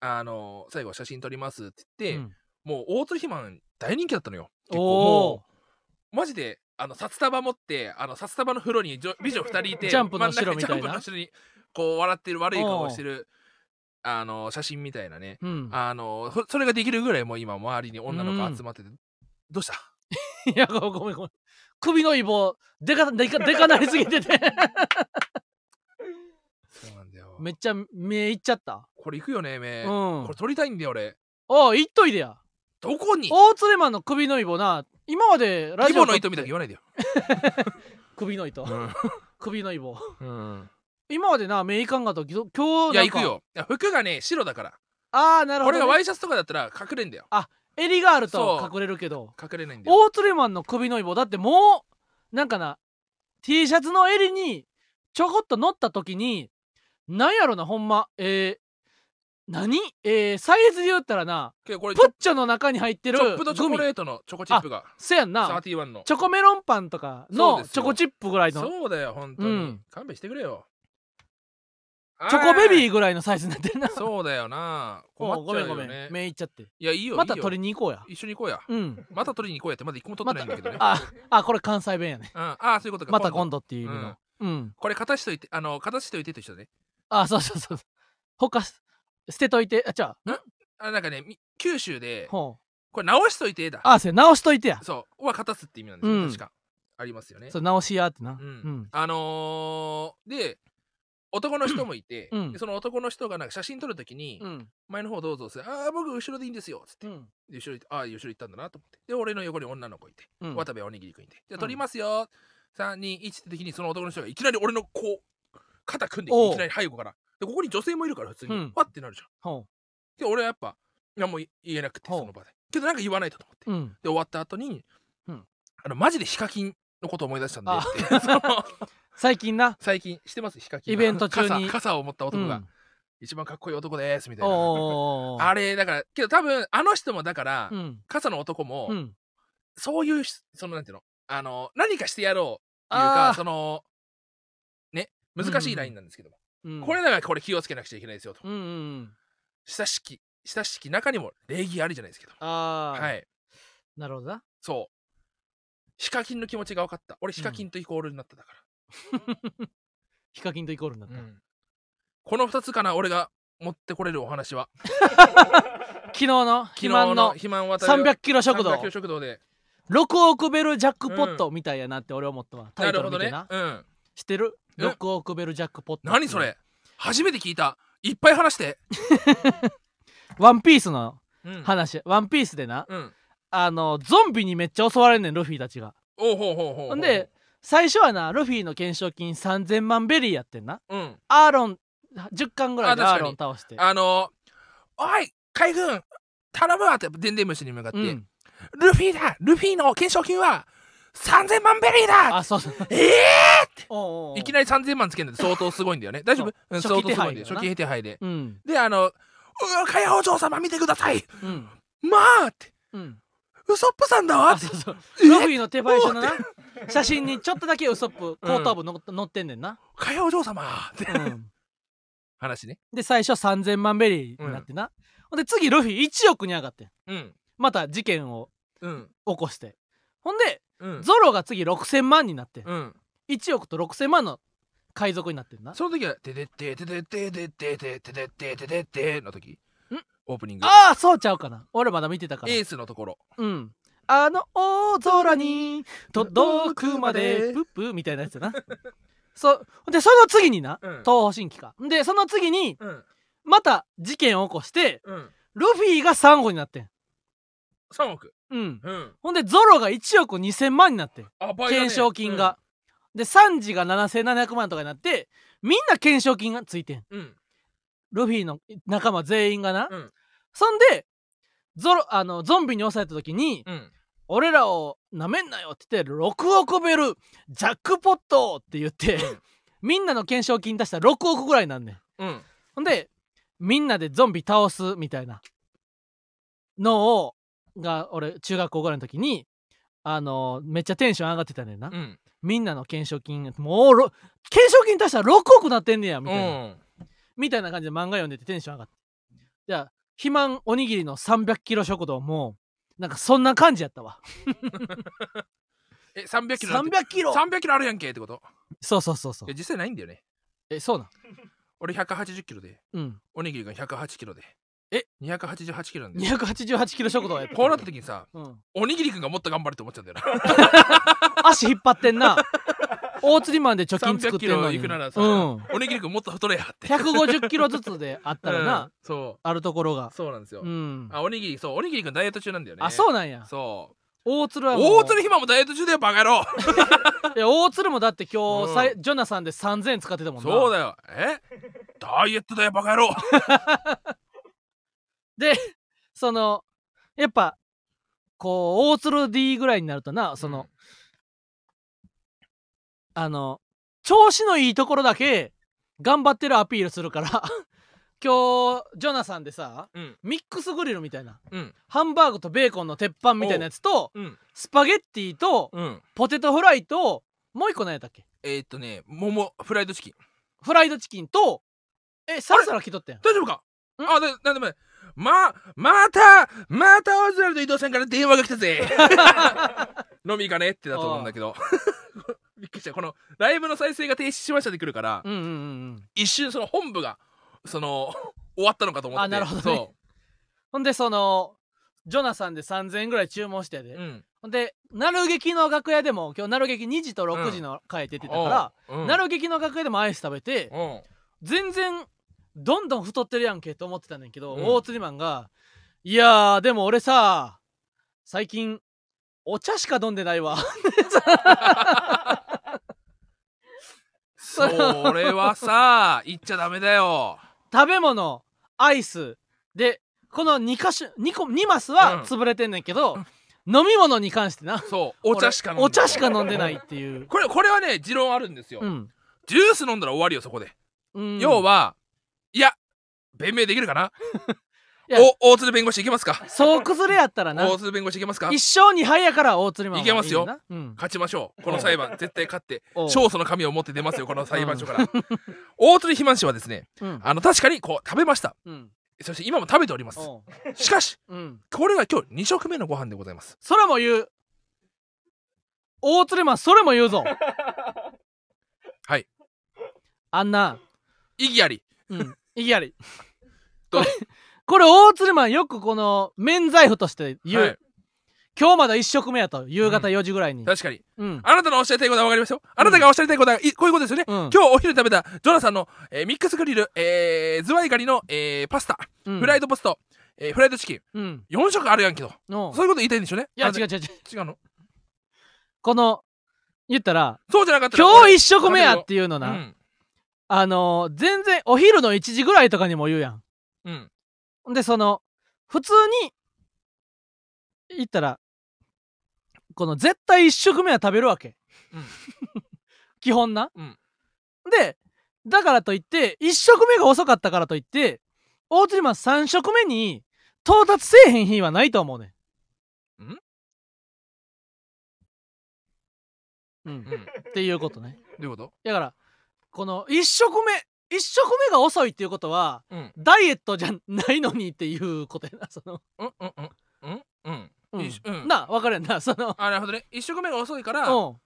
あのー最後写真撮りますってうん言って、もう大鶴ひまん大人気だったのよ。結構おもおうマジであの札束持ってあの札束の風呂に美女2人いてジャンプの後ろみたいな。真にこう笑ってる悪い顔をしてるあの写真みたいなね。うん。あのそそれができるぐらいもう今周りに女の子集まってて、どうした？[laughs] いやごめんごめん首のイボでかでか [laughs] でかなりすぎてて。[laughs] そうなんだよ。めっちゃ目いっちゃった。これ行くよね目、うん。これ撮りたいんだよ俺。おう言っといでや。どこに？大鶴マンの首のイボな。今までラジオ規模の糸みたいに言わないでよ、首の糸。首のイボ。うん今までな目いかんかったけど今日なんか。いや行くよ。いや服がね白だから。ああなるほど、ね、これがワイシャツとかだったら隠れんだよ。襟があると隠れるけど。隠れないんだよ。大鶴マンの首のイボだってもうなんかな T シャツの襟にちょこっと乗った時になんやろなほんま。えー、何？えー、サイズで言ったらなプッチョの中に入ってるチョップドチョコレートのチョコチップが。せやんな。31の。チョコメロンパンとかのチョコチップぐらいの。そうだよ本当に、うん。勘弁してくれよチョコベビーーぐらいのサイズになってんな。そうだよな。困おうごめんごっちゃうよね。めん目いっちゃって。いやいいよまた取りに行こうや。一緒に行こうや。うん。また取りに行こうやって。まだ一個も取ってないんだけどね、ああこれ関西弁やね。うん、ああそういうことか。また今度。っていう意味の。うん。これ片しといてあの片しといてと一緒だね。あそうそうそう他捨てといて。あじゃああなんかねみ九州でほう。これ直しといてだ。あそうや。直しといてや。そう。は片すって意味なんですよ、うん。確か。ありますよね。そう直しやってな。うん。うん。あのーで男の人もいて、うん。でその男の人がなんか写真撮るときに、うん。前の方どうぞってああ僕後ろでいいんですよ」つって、うん。で後ろ行ってああ後ろ行ったんだなと思って。で俺の横に女の子いて、うん。渡部おにぎりくんいて「じゃあ撮りますよ、321って時にその男の人がいきなり俺のこう肩組んできておう。いきなり背後から。でここに女性もいるから普通に、うん。わってなるじゃん。ほで俺はやっぱ何も言えなくてほう。その場で。けどなんか言わないとと思って、ううん。で終わった後に、うん。あのマジでヒカキンのこと思い出したんであって。[laughs] その最近な。最近してますヒカキンイベント中に。傘傘を持った男が、うん。一番かっこいい男ですみたいな。あれだからけど多分あの人もだから、うん。傘の男も、うん。そういうしそのなんていうのあの何かしてやろうっていうあかー。そのね難しいラインなんですけども、うん。これだからこれ気をつけなくちゃいけないですよと、うんうんうん。親しき親しき中にも礼儀ありじゃないですけど。ああはい。なるほどな。そう。ヒカキンの気持ちが分かった。俺ヒカキンとイコールになっただか [laughs] ヒカキンとイコールになっら、た。うん。この2つかな俺が持ってこれるお話は。[laughs] 昨日の昨日肥満の肥満渡る300キロ食堂。300キロ食堂で。6億ベルジャックポットみたいやなって俺思ったわタイな。るほどね。トル見てなうん。知ってる？うん ?6 億ベルジャックポット。何それ？初めて聞いた。いっぱい話して。[laughs] ワンピースのうん、話。ワンピースでな。うん、あのゾンビにめっちゃ襲われんねんルフィたちが。おうほうほうほう。ほんで最初はなルフィの懸賞金3000万ベリーやってんな。うん。アーロン10巻ぐらいでアーロン倒して。あのおい海軍頼むわってでんでん虫に向かって、うん。ルフィだルフィの懸賞金は3000万ベリーだあそうそう。ええおうおうおう。いきなり3000万つけるのって相当すごいんだよね。[laughs] 大丈夫？そう。うん相当すごいんだよ初期手配で。うん。であの「うわかやお嬢様見てください。うん。まあ!」って。うん「ウソップさんだわ!」あそうそう。ルフィの手配書のな写真にちょっとだけウソップ後頭部の、うん、乗ってんねんな「かやお嬢様」って、話ね。で最初3,000万ベリーになってな、ほんで次ルフィ1億に上がって、また事件を起こして、ほんで、ゾロが次6,000万になって、う、1億と6,000万の海賊になってんな。その時は「てててててててててでてでてでて」の時オープニングああそうちゃうかな俺まだ見てたからエースのところうんあの大空に届くまでプップみたいなやつやな。そでその次になうん。東方神起か。でその次にうん。また事件を起こしてうん。ルフィが3億になってん。3億。うん。うん。ほんでゾロが1億2000万になってん。懸賞金が、でサンジが7700万とかになってみんな懸賞金がついてん。ルフィの仲間全員がな、うん。そんでゾロあのゾンビに襲われた時に、うん俺らをなめんなよって言って6億ベルジャックポットって言って、みんなの懸賞金出したら6億ぐらいなんねん。うん。ほんでみんなでゾンビ倒すみたいな。のをが俺中学校ぐらいの時にあのめっちゃテンション上がってたねんな、うん。みんなの懸賞金もうろ懸賞金出したら6億なってんねやみたいな、うん。みたいな感じで漫画読んでてテンション上がって。じゃあ肥満おにぎりの300キロ食堂もなんかそんな感じやったわ。え300キロなんて。300キロ。300キロあるやんけってこと？そうそうそうそう。いや実際ないんだよね？えそうなん？俺180キロで。うん。おにぎりが108キロで。え？288キロなんで288キロ食堂やったこうなった時にさうん、おにぎりくんがもっと頑張れって思っちゃうんだよな。[laughs] 足引っ張ってんな大釣りマンで貯金作300キロってんのに。いくならさ、うん。おにぎりくんもっと太れやって。150キロずつであったらな、[laughs] うん。そあるところうが。そうなんですよ、うん。あおにぎりそうおにぎりくんダイエット中なんだよね。あそうなんや。そう。大鶴は大鶴ひまもダイエット中だよバカ野郎。[laughs] いや大鶴もだって今日、うん。ジョナサンで3000円使ってたもんな。そうだよ。え？ダイエットだよバカ野郎。[laughs] でそのやっぱこう大鶴 D ぐらいになるとなその、あの調子のいいところだけ頑張ってるアピールするから。[laughs] 今日ジョナサンでさうん。ミックスグリルみたいな。うん。ハンバーグとベーコンの鉄板みたいなやつとう。ん。スパゲッティとうん。ポテトフライともう一個何やったっけ？えー、っとね桃フライドチキン。フライドチキンとえサラサラ来とったやん。大丈夫か？ん？あでなんでもない。ままたまたオズワルド伊藤さんから電話が来たぜ。[laughs] 飲み行かねってだと思うんだけど [laughs] びっくりした。このライブの再生が停止しましたってくるから、うんうんうんうん。一瞬その本部がその [laughs] 終わったのかと思って。あなるほどね。そほんでそのジョナサンで3000円ぐらい注文してやで、う、うん、ほんでなる劇の楽屋でも今日なる劇2時と6時の回出てたから、うん、なる劇の楽屋でもアイス食べて、うん。全然どんどん太ってるやんけと思ってたねんけど、うん。大釣りマンが「いやーでも俺さ最近お茶しか飲んでないわ」[laughs] それはさ言っちゃダメだよ。食べ物アイスでこの2か所 2, 個2マスは潰れてんねんけど、飲み物に関してな。そう。お茶しか飲んで俺お茶しか飲んでないっていう、これこれはね持論あるんですよ、うん。ジュース飲んだら終わりよそこで、うん、要はいや弁明できるかな？お大鶴弁護士いけますか？そう崩れやったらな。大鶴弁護士いけますか？一生二杯やから大釣りマ。ンはいけますよ。うん、勝ちましょう。この裁判絶対勝って勝訴の紙を持って出ますよこの裁判所から。[laughs] 大鶴肥満氏はですねうん。あの確かにこう食べました。うん。そして今も食べております。しかしうん。これが今日2食目のご飯でございます。それも言う。大釣りマンそれも言うぞ。はい。あんな。意義あり。うん。意義あり。どうこれ大釣りマンよくこの免罪符として言う、はい。今日まだ一食目やと夕方4時ぐらいに、確かに。うん。あなたのおっしゃりたいことは分かりますよ。あなたがおっしゃりたいことは、いこういうことですよね、うん。今日お昼食べたジョナサンの、えーミックスグリル、えーズワイガニの、えーパスタ、うん。フライドポスト、えーフライドチキン。うん。4食あるやんけど。のそういうこと言いたいんでしょうね。いや違う違う違う。違うの？この言ったらそうじゃなかったら今日俺一食目やっていうのな、うん。あのー全然お昼の1時ぐらいとかにも言うやん。うんでその普通に言ったらこの絶対一食目は食べるわけ、うん。[laughs] 基本な、うん。でだからといって一食目が遅かったからといって大釣りマン3食目に到達せえへん日はないと思うねん。ん？うん、うん。どっていうことね。ういうこと？だからこの一食目一食目が遅いっていうことはうん。ダイエットじゃないのにっていうことやなその、うんうんうんうん。うん。うん。分かるやんなその。あなるほどね。一食目が遅いからうん。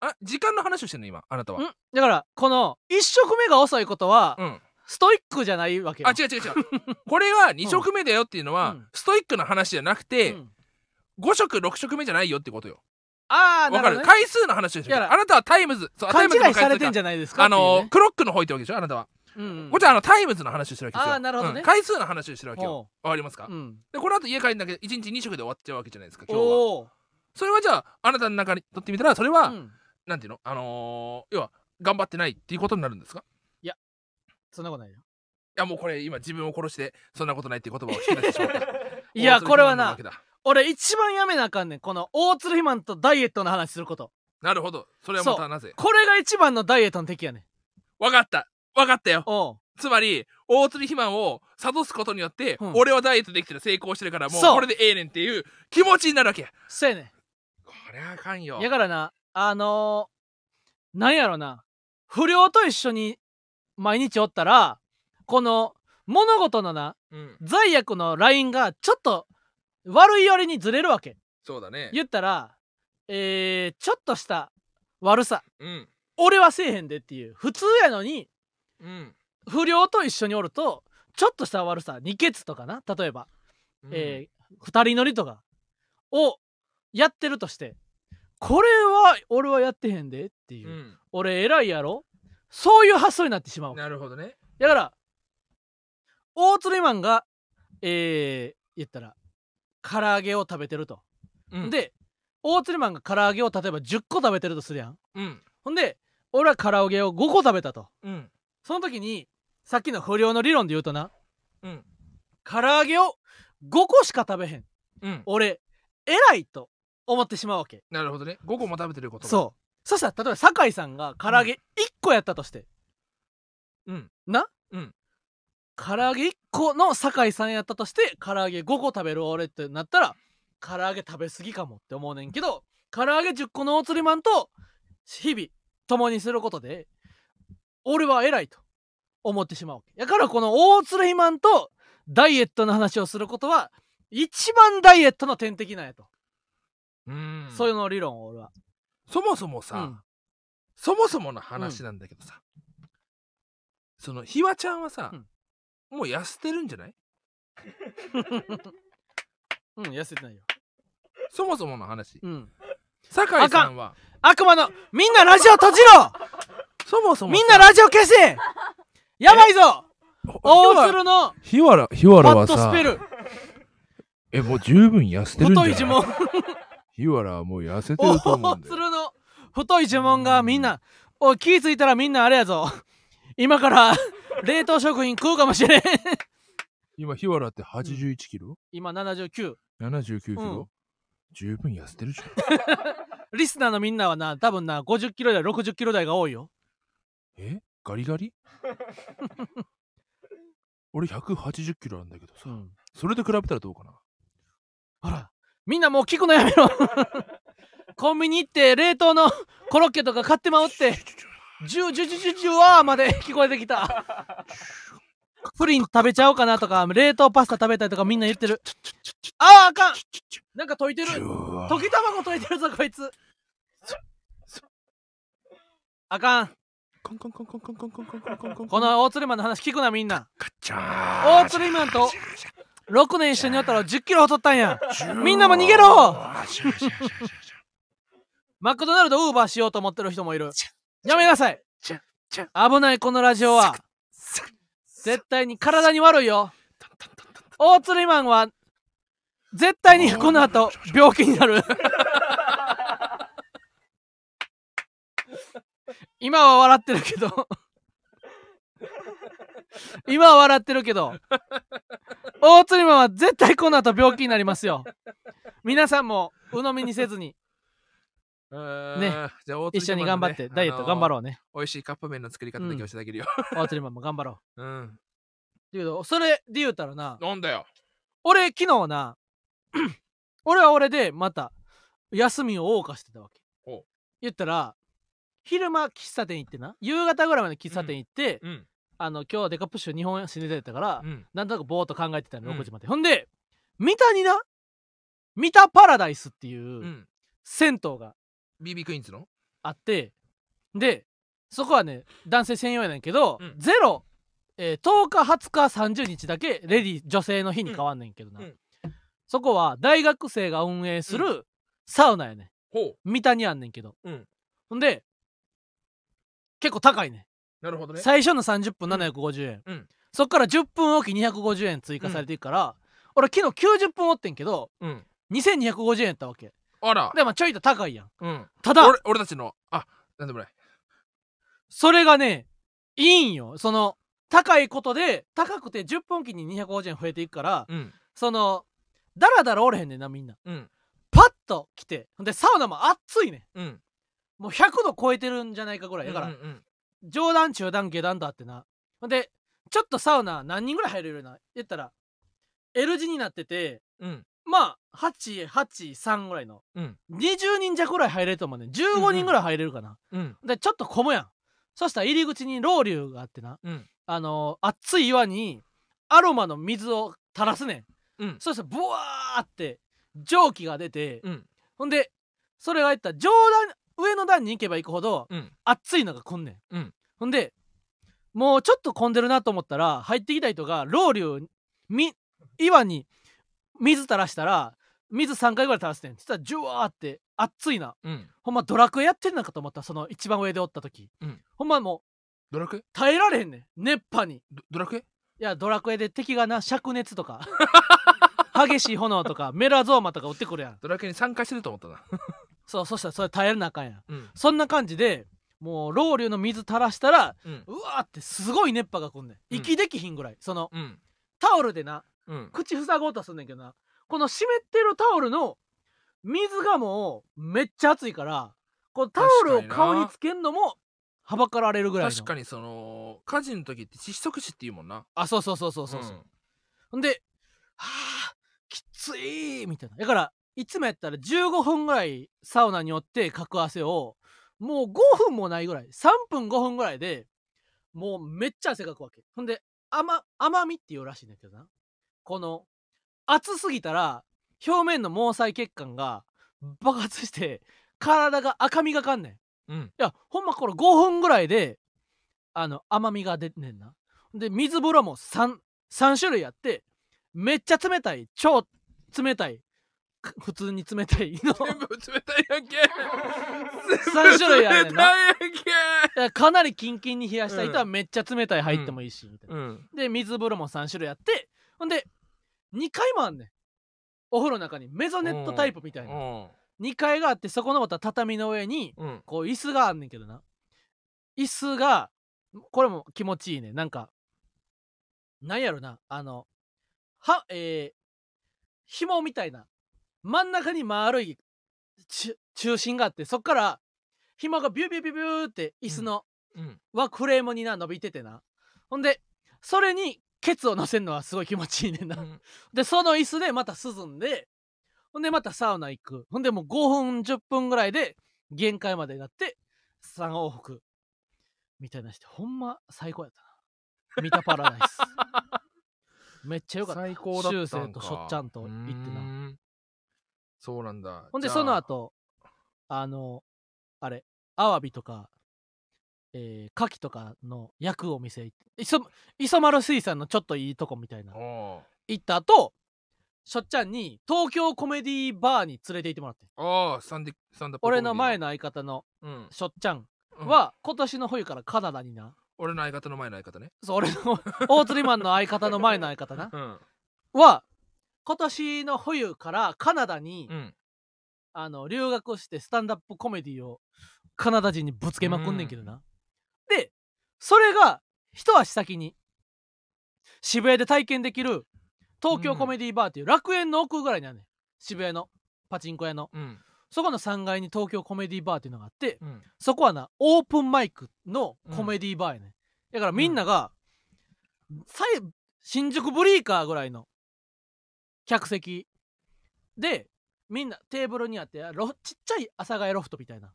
あ時間の話をしてんの今あなたは。ん。だからこの一食目が遅いことは、うん。ストイックじゃないわけよ。あ違う違う違う。これは2食目だよっていうのは、うん。ストイックな話じゃなくて、うん。5食6食目じゃないよってことよああなわかる。回数の話をしていやるあなたはタイムズそうタイ勘ムズの違いされてんじゃゃないですかあのクロックの方行ってわけでしょあなたは、うんうんこっちはあのタイムズの話をしてるわけですよ。あーなるほどね。うん。回数の話をしてるわけよ。ほわかりますか、ううん。でこの後家帰るんだけど1日2食で終わっちゃうわけじゃないですか今日は。それはじゃああなたの中にとってみたらそれは、ー、うん、なんていうの？あのー要は頑張ってないっていうことになるんですか？そんなことないよ。いやもうこれ今自分を殺してそんなことないっていう言葉を引き出してしまった。[laughs] いやこれはな俺一番やめなあかんねん。この大鶴肥満とダイエットの話すること。なるほど。それはまたなぜ？これが一番のダイエットの敵やねん。わかった。わかったよ。つまり大釣り肥満を諭すことによって、うん。俺はダイエットできてる成功してるからもうこれでええねんっていう気持ちになるわけや。そうやねこれはあかんよ。んやからなあのー、なんやろな。不良と一緒に毎日おったらこの物事のなうん。罪悪のラインがちょっと悪い寄りにずれるわけ。そうだね。言ったらえー、ちょっとした悪さ。うん。俺はせえへんでっていう。普通やのにうん。不良と一緒におるとちょっとした悪さ。二血とかな。例えば、うん。えー二人乗りとか。をやってるとして。これは俺はやってへんでっていう、うん。俺偉いやろ？そういう発想になってしまう。なるほどね。だから大釣りマンがえー、言ったら唐揚げを食べてると、うん。で大釣りマンが唐揚げを例えば10個食べてるとするやん。うん。ほんで俺は唐揚げを5個食べたと。うん。その時にさっきの不良の理論で言うとな。うん。唐揚げを5個しか食べへん。うん。俺偉いと思ってしまうわけ。なるほどね。5個も食べてることそう。そしたら例えば酒井さんが唐揚げ1個やったとして、ううん。な？うん唐揚げ1個の酒井さんやったとして唐揚げ5個食べる俺ってなったら唐揚げ食べ過ぎかもって思うねんけど唐揚げ10個の大釣りマンと日々共にすることで俺は偉いと思ってしまうやからこの大釣りマンとダイエットの話をすることは一番ダイエットの天敵なんやと、うん。そういうの理論を俺は。そもそもさ、うん。そもそもの話なんだけどさ、そのひわちゃんはさ、もう痩せてるんじゃない？うん痩せてないよ。そもそもの話。うん。酒井さんは？悪魔のみんなラジオ閉じろ！そもそも。みんなラジオ消せ！やばいぞ！大鶴のひわらひわパッドスペル。えもう十分痩せてるんじゃない？太い呪文。ひわらはもう痩せて大ると思うんだよ。鶴の太い呪文がみんなおい気ぃついたらみんなあれやぞ。今から冷凍食品食うかもしれん。今日原って81キロ、今79 ?79 キロ、うん。十分痩せてるじゃん。[laughs] リスナーのみんなはな多分な50キロ台60キロ台が多いよ。え？ガリガリ？[laughs] 俺180キロなんだけどさ、うん。それと比べたらどうかな？ほらみんなもう聞くのやめろ。[laughs] コンビニ行って冷凍のコロッケとか買ってまうってジュジュジュジュジュワーまで聞こえてきた。プリン食べちゃおうかなとか、冷凍パスタ食べたいとかみんな言ってる。ああ、あかんなんか溶いてる。溶き卵溶いてるぞ、こいつ。あかん。この大鶴マンの話聞くな、みんな。大鶴マンと6年一緒におったら10キロ太ったんや。みんなも逃げろマクドナルドウーバーしようと思ってる人もいる。やめなさい。危ないこのラジオは。絶対に体に悪いよ。大釣りマンは絶対にこの後病気になる。[laughs] 今は笑ってるけど。今は笑ってるけど。大釣りマンは絶対この後病気になりますよ。皆さんも鵜呑みにせずにね。じゃあ大一緒に頑張ってダイエット頑張ろうね。う美味しいカップ麺の作り方だけ教えてあげるよ。大釣りマンも頑張ろう。うん。だけどそれで言うたらななんだよ。俺昨日な [clears throat] 俺は俺でまた休みを謳歌してたわけ。ほう言ったら昼間喫茶店行ってな夕方ぐらいまで喫茶店行って、うん。あの今日はデカプッシュ日本史出てたから、うん。なんとなくぼーっと考えてたのうん。6時まで、ほんで三田にな三田パラダイスっていううん。銭湯が BB クイーンズの？あってでそこはね男性専用やねんけど、うん。ゼロ、えー10日20日30日だけレディ女性の日に変わんねんけどな、うん。うんそこは大学生が運営するサウナやねほん三田にあんねんけど、うん。ほんで結構高いねなるほどね。最初の30分750円、うん。そっから10分おき250円追加されていくから、俺昨日90分おってんけどうん。2250円やったわけあら。でもちょいと高いやん。うん。ただ俺俺たちのあなんでもない。それがねいいんよ。その高いことで高くて10分おきに250円増えていくから、うん。そのだらだらおれへんねんなみんな。うん。パッと来てほんでサウナも暑いねうん。んもう100度超えてるんじゃないかぐらいだから、うんうん上段中段下段とあってな。ほんでちょっとサウナ何人ぐらい入れるような言ったら L 字になっててうんまあ883ぐらいの。うん。20人弱ぐらい入れると思うねん。15人ぐらい入れるかな、うんでちょっと混むやん。そしたら入り口にロウリュがあってな。うん。あのー熱い岩にアロマの水を垂らすねん。うん。そしたらブワーって蒸気が出て、うん。ほんでそれがいったら上段上の段に行けば行くほどうん。熱いのが来んねん、うん。ほんでもうちょっと混んでるなと思ったら入ってきた人がロウリュみ岩に水垂らしたら水3回ぐらい垂らしてん。そしたらジュワーって熱いな。うん。ほんまドラクエやってんのかと思ったその一番上でおった時、うん。ほんまもドラクエ？う耐えられへんねん。熱波に。ドドラクエ？いやドラクエで敵がな灼熱とか [laughs] 激しい炎とかメラゾーマとか撃ってくるやん。ドラクエに参加してると思ったな。[laughs] そうそしたらそれ耐えらなあかんやん。うん。そんな感じでもうロウリュの水垂らしたらうん。うわーってすごい熱波が来んねん。息できひんぐらい。そのうん。タオルでなうん。口塞ごうとすんねんけどな。この湿ってるタオルの水がもうめっちゃ熱いからこのタオルを顔につけんのもはばかられるぐらいの。確かにその火事の時って窒息死っていうもんな。あそうそうそうそうそうそう、ほんではあきついみたいな。だからいつもやったら15分ぐらいサウナによってかく汗をもう5分もないぐらい3分5分ぐらいでもうめっちゃ汗かくわけ。ほんで甘甘みっていうらしいんだけどなこの熱すぎたら表面の毛細血管が爆発して体が赤みがかんねん。うん。いやほんまこれ5分ぐらいであの甘みが出てんねんな。で水風呂も 3, 3種類あってめっちゃ冷たい超冷たいく普通に冷たいの。全部冷たいやんけ。[laughs] 三種類やんけ。いやかなりキンキンに冷やした人はめっちゃ冷たい入ってもいいし、みたいな。うん。で水風呂も3種類あってほんで2階もあんねん。お風呂の中にメゾネットタイプみたいな。うん。2階があってそこのまた畳の上にうん。こう椅子があんねんけどな。椅子がこれも気持ちいいねなんかなんやろな。あのはえー、紐みたいな。真ん中に丸いち中心があってそっから紐がビュービュービュービューって椅子のうん。はフレームにな伸びててな。ほんでそれにケツを乗せるのはすごい気持ちいいねんな、うん。[laughs] でその椅子でまた涼んでほんでまたサウナ行く。ほんでもう5分10分ぐらいで限界までなって3往復。みたいなしてほんま最高やったな。見たパラダイス。[laughs] めっちゃよかった。最高だったんか。修正としょっちゃんと行ってな。そうなんだ。ほんでその後あのあれアワビとかえー、牡蠣とかの焼くお店磯磯丸水産のちょっといいとこみたいな。あ行った後しょっちゃんに東京コメディバーに連れて行ってもらって。あああスタンデスタンダ俺の前の、の相方のうん。しょっちゃんうん。は今年の冬からカナダにな。俺の相方の前の相方ね。そう俺の [laughs] 大釣りマンの相方の前の相方な。うん。は今年の冬からカナダに、うん。あの留学してスタンダップコメディをカナダ人にぶつけまくんねんけどな、でそれが一足先に渋谷で体験できる東京コメディバーっていう楽園の奥ぐらいにあるねん。渋谷のパチンコ屋の。うん。そこの3階に東京コメディバーっていうのがあってうん。そこはなオープンマイクのコメディバーやねん。だからみんなが、さい新宿ブリーカーぐらいの客席。でみんなテーブルにあってロちっちゃい阿佐ヶ谷ロフトみたいな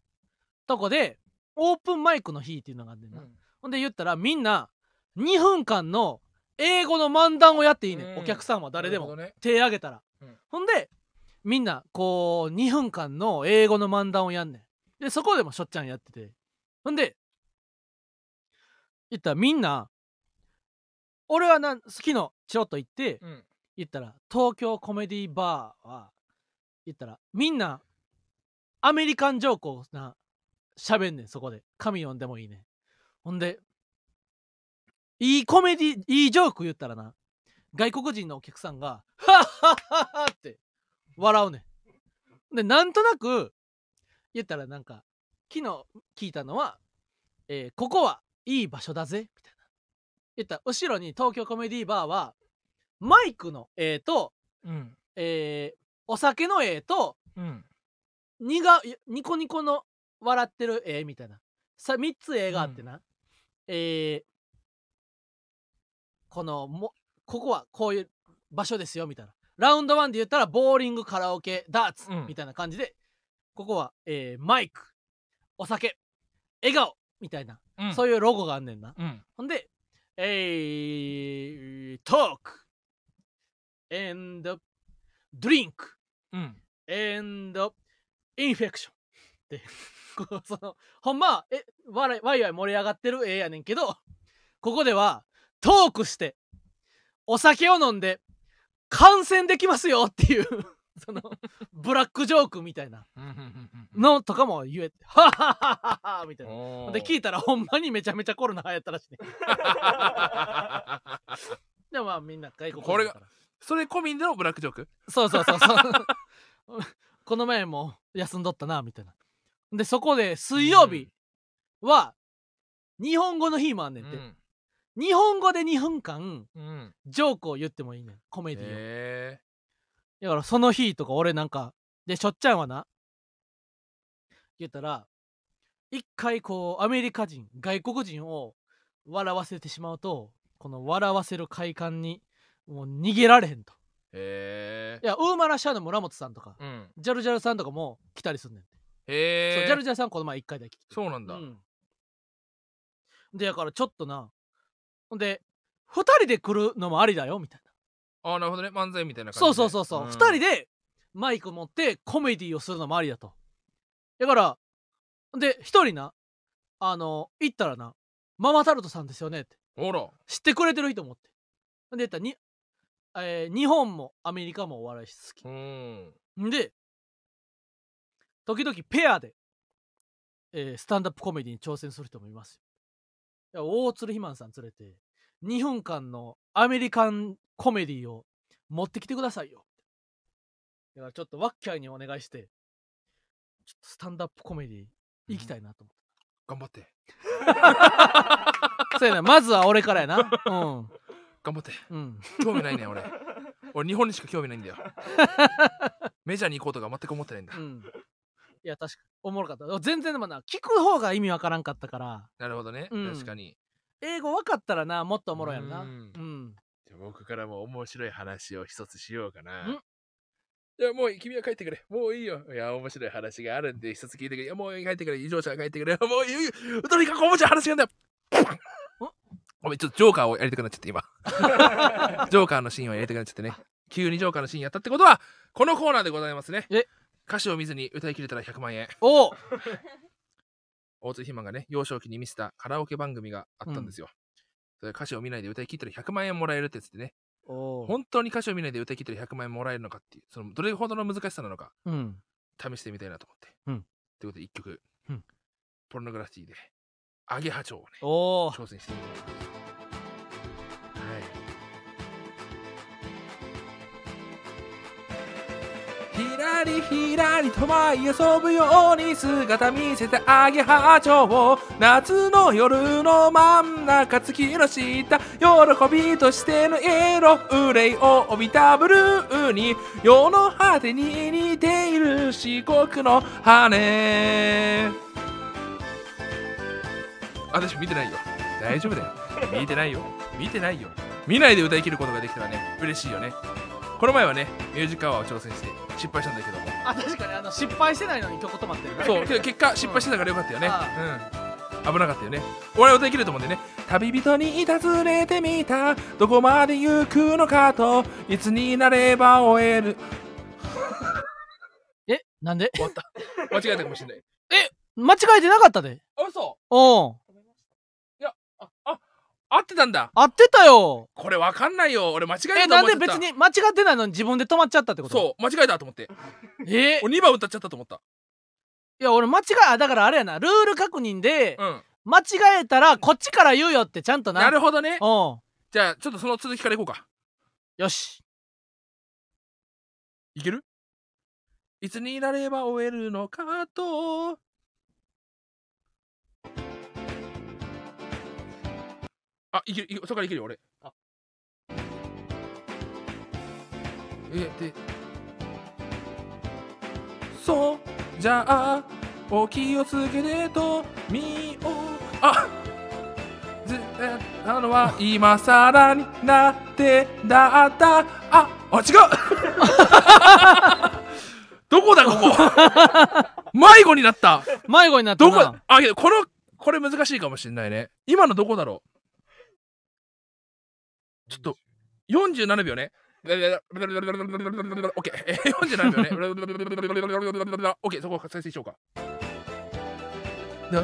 とこでオープンマイクの日っていうのがあんねんな、ほんで言ったらみんな2分間の英語の漫談をやっていいねん、うん。お客さんは誰でも、手挙げたら、うん。ほんでみんなこう2分間の英語の漫談をやんねん。でそこでもしょっちゃんやってて。ほんで言ったらみんな俺はな昨日チロッと行ってうん。言ったら東京コメディバーは言ったらみんなアメリカンジョークをな喋んねんそこで。神読んでもいいねんほんでいいコメディいいジョーク言ったらな外国人のお客さんが「ハッハッハッハ」って笑うねん。でなんとなく言ったらなんか昨日聞いたのは、えーここはいい場所だぜ」みたいな。言ったら後ろに東京コメディバーはマイクの絵と、うん。えーお酒の絵とうん。にがニコニコの笑ってる絵みたいな。さ3つ絵があってな、えーこのもここはこういう場所ですよみたいな。ラウンドワンで言ったらボーリングカラオケダーツうん。みたいな感じで、ここは、えーマイクお酒笑顔みたいな、うん。そういうロゴがあんねんな。うん。ほんで、えー、トーク。and drink うん。and infection ってこうそのほんまはえわらわいわい盛り上がってる絵やねんけどここではトークしてお酒を飲んで感染できますよっていう [laughs] そのブラックジョークみたいなのとかも言えてはっはっはっはみたいなで聞いたらほんまにめちゃめちゃコロナ流行ったらしいねでもまあみんな外国人これがそれ込みでのブラックジョークそうそうそうそうこの前も休んどったなみたいなでそこで水曜日は日本語の日もあんねんて、うん。日本語で2分間うん。ジョークを言ってもいいねん。コメディを、へだからその日とか俺なんかでしょっちゃんはな言ったら一回こうアメリカ人外国人を笑わせてしまうとこの笑わせる快感にもう逃げられへんと。え。へいやウーマラシャーの村本さんとかえうん。ジャルジャルさんとかも来たりすんねんて、へえジャルジャルさんこの前一回だけ来て。そうなんだ。うん。でだからちょっとなほんで二人で来るのもありだよみたいな。ああなるほどね。漫才みたいな感そうそうそうそう、ん。二人でマイク持ってコメディをするのもありだと。だからで一人なあの行ったらなママタルトさんですよねって。ほら。知ってくれてる人もって。で言ったらに、えー日本もアメリカもお笑い好き。うんん。で時々ペアで、えースタンダップコメディに挑戦する人もいますよ。大鶴ひまんさん連れて2分間のアメリカンコメディを持ってきてくださいよ。だからちょっとワッキャイにお願いしてちょっとスタンダップコメディ行きたいなと思って、頑張って。[laughs] そうやなまずは俺からやな。うん。頑張って。うん。興味ないねん俺。俺日本にしか興味ないんだよ。[laughs] メジャーに行こうとか全く思ってないんだ。うんいや確かおもろかった全然でもな聞く方が意味わからんかったからなるほどね、うん確かに英語分かったらなもっとおもろいやろなううんんじゃあ僕からも面白い話を一つしようかな。んいや、もう君は帰ってくれ。もういいよ。いや、面白い話があるんで、一つ聞いてくれ。いや、もう帰ってくれ。異常者が帰ってくれ。[laughs] もういいよ。とにかく面白い話があるんだよ。ごめん、ちょっとジョーカーをやりたくなっちゃって、今。[laughs] ジョーカーのシーンをやりたくなっちゃってね。急にジョーカーのシーンやったってことは、このコーナーでございますね。え歌詞を見ずに歌い切れたら100万円。おう大津ひまがね、幼少期に見せたカラオケ番組があったんですよ。それ歌詞を見ないで歌い切ったら100万円もらえるってやつでね。本当に歌詞を見ないで歌い切ったら100万円もらえるのかっていう、そのどれほどの難しさなのかうん試してみたいなと思って。うんということで1曲、うんポルノグラフィティで、アゲハチョウをね、挑戦してみようかなと。はい。ひらりひらりと舞い遊ぶように姿見せたアゲハチョウ夏の夜の真ん中月の下喜びとしてのエロ憂いを帯びたブルーに世の果てに似ている四国の羽私見てないよ。大丈夫だよ。見てないよ。見てないよ。見ないで歌い切ることができたらね嬉しいよね。この前はねミュージックアワーを挑戦して失敗したんだけども。あ確かにあの失敗してないのに曲止まってるなそうけど結果失敗してたからよかったよね。あうん。危なかったよね。俺は歌い切ると思うんでね旅人に尋ねてみた。どこまで行くのかといつになれば終える。[laughs] えなんで？終わった。[laughs] 間違えたかもしれない。間違えてなかったで。あ嘘。おうああ合ってたんだ。合ってたよ。これわかんないよ。俺間違ええた。となんで別に間違ってないの？に自分で止まっちゃったってこと？そう間違えたと思って。え？俺2番歌っちゃったと思った。いや俺間違えあだからあれやな。ルール確認でうん。間違えたらこっちから言うよってちゃんとな。なるほどね。おうじゃあちょっとその続きからいこうか。よし。いける？いつになれば終えるのかとあいけるいけるそこからいけるよ俺。あ。えで。そう。じゃあお気をつけてとみようあずあのは今さらになってだった。ああ違う。[laughs] どこだここ？迷子になった。迷子になったな。どこ？だあけどこのこれ難しいかもしれないね。今のどこだろう？ちょっと47秒ね。オッケー。え47秒ね。[laughs] オッケーそこ再生しようか。だ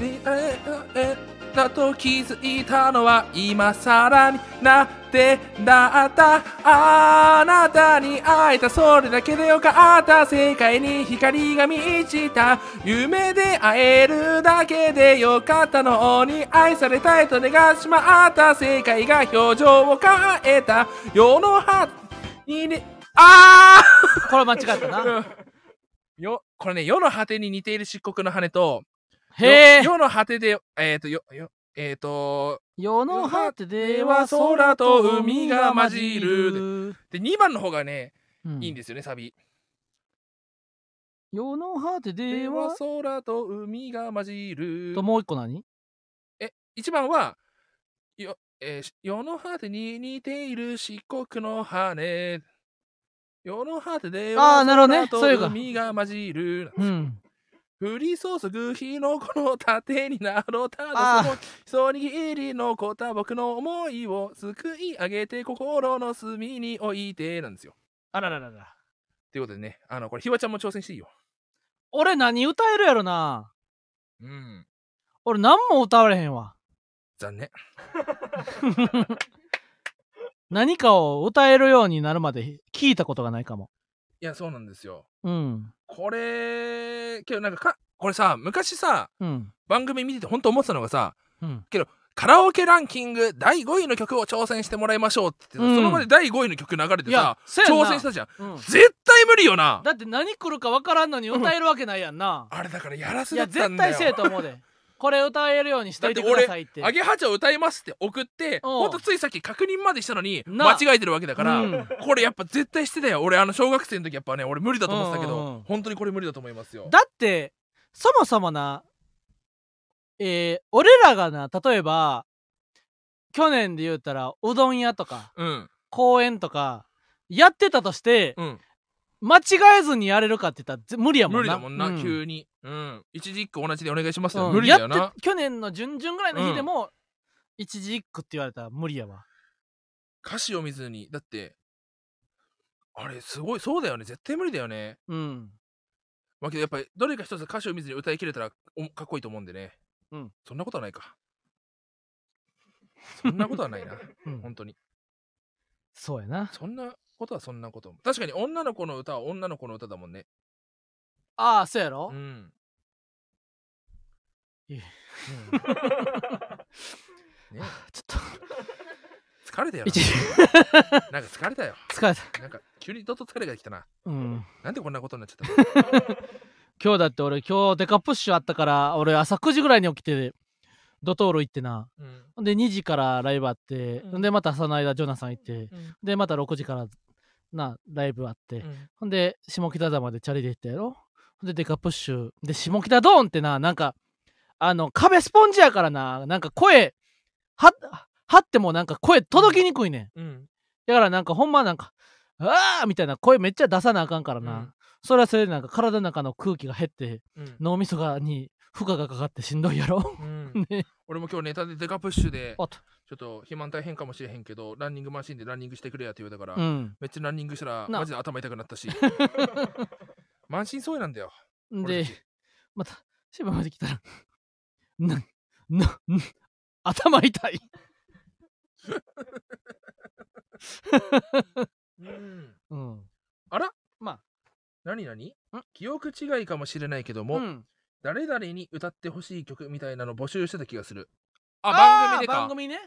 えええだと気づいたのは今更になってだった。あなたに会えたそれだけでよかった。世界に光が満ちた。夢で会えるだけでよかったのに愛されたいと願ってしまった。世界が表情を変えた。世の果てにね。あー！これ間違ったな。う [laughs] んよこれね世の果てに似ている漆黒の羽とへえ。よ世の果てでえっ、とよよえっ、と世の果てでは空と海が混じる、で2番の方がね、うん。いいんですよねサビ。世の果てでではは空と海が混じる。ともう一個何？え1番はよ、えーし世の果てに似ている漆黒の羽。世の果てであはーなるほどね。空とそういうか海が混じるうん降り注ぐ日のこの盾になろうただその一握り残った僕の思いをすくい上げて心の隅に置いてなんですよ。あららららということでね、あの、これ、ひわちゃんも挑戦していいよ。俺何歌えるやろなうん。俺何も歌われへんわ残念。[laughs] 何かを歌えるようになるまで聞いたことがないかもいや、そうなんですよ。うん。これ、けどなんかか、これさ、昔さ、うん。番組見てて本当思ってたのがさ、うん。カラオケランキング第5位の曲を挑戦してもらいましょうって言って、うん。その場で第5位の曲流れてさ挑戦したじゃん。うん。絶対無理よな。だって何来るか分からんのに歌えるわけないやんな、あれだからやらせだったんだよ。絶対せえと思うでこれ歌えるようにしといてくださいって。アゲハチョウ歌いますって送ってうん。ほんとついさっき確認までしたのにな間違えてるわけだから、うん。これやっぱ絶対してたよ。俺あの小学生の時やっぱね俺無理だと思ってたけど、うんうんうん。本当にこれ無理だと思いますよ。だってそもそもなえー、俺らがな例えば去年で言うたらうどん屋とかうん。公園とかやってたとして、うん間違えずにやれるかって言ったらぜ無理やもんな。無理だもんな、う急に。うん。一字一句同じでお願いしますよ、うん。無理だよやなって去年の準々ぐらいの日でも、一字一句って言われたら無理やわ。歌詞を見ずに。だってあれすごいそうだよね。絶対無理だよね。うん。まあけどやっぱりどれか一つ歌詞を見ずに歌い切れたらおかっこいいと思うんでね。うん。そんなことはないか。そんなことはないな。[laughs] うん。本当に。そうやな。そんなことはそんなこと確かに女の子の歌は女の子の歌だもんね。ああそうやろ、うん。いえうん。[laughs] ねちょっと。疲れたよな一 [laughs] なんか疲れたよ。疲れた。なんか急にどっと疲れがきたな。うん。なんでこんなことになっちゃった [laughs] 今日だって俺今日デカプッシュあったから俺朝9時ぐらいに起きてドトール行ってな。の、うん。ほんで2時からライブあって、うん。でまたその間ジョナサン行ってうん。でまた6時からなライブあって、うん。ほんで下北沢までチャリで行ったやろ。ほんでデカプッシュ。で下北ドーンってななんかあの壁スポンジやからな。なんか声は張ってもなんか声届きにくいねん。うん。だからなんかほんまなんか「あー!」みたいな声めっちゃ出さなあかんからな、うん。それはそれでなんか体の中の空気が減ってうん。脳みそがに負荷がかかってしんどいやろ。うん。[laughs] ね。俺も今日ネタでデカプッシュでちょっと肥満大変かもしれへんけどランニングマシンでランニングしてくれやって言うたから、うん。めっちゃランニングしたらな。マジで頭痛くなったし。満身創痍なんだよ。俺でまた渋谷まで来たらななな頭痛い。うん。[laughs] うん。あら？ま何何？ん。記憶違いかもしれないけども、あうん誰々に歌ってほしい曲みたいなの募集してた気がする。ああ番組でか。番組ね。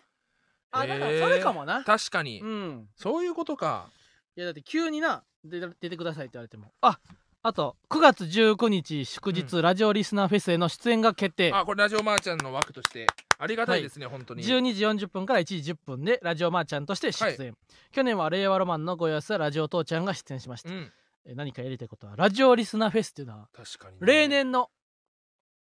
あだからへー。それかもな。確かに、うん。そういうことか。いやだって急にな出出てくださいって言われても。ああと9月19日祝日、ラジオリスナーフェスへの出演が決定。あこれラジオマーちゃんの枠として。ありがたいですね、本当に。12時40分から1時10分でラジオマーちゃんとして出演、去年は令和ロマンのご様子やラジオ父ちゃんが出演しました、うん。え何かやりたいことは？ラジオリスナーフェスっていうのは確かにね、例年の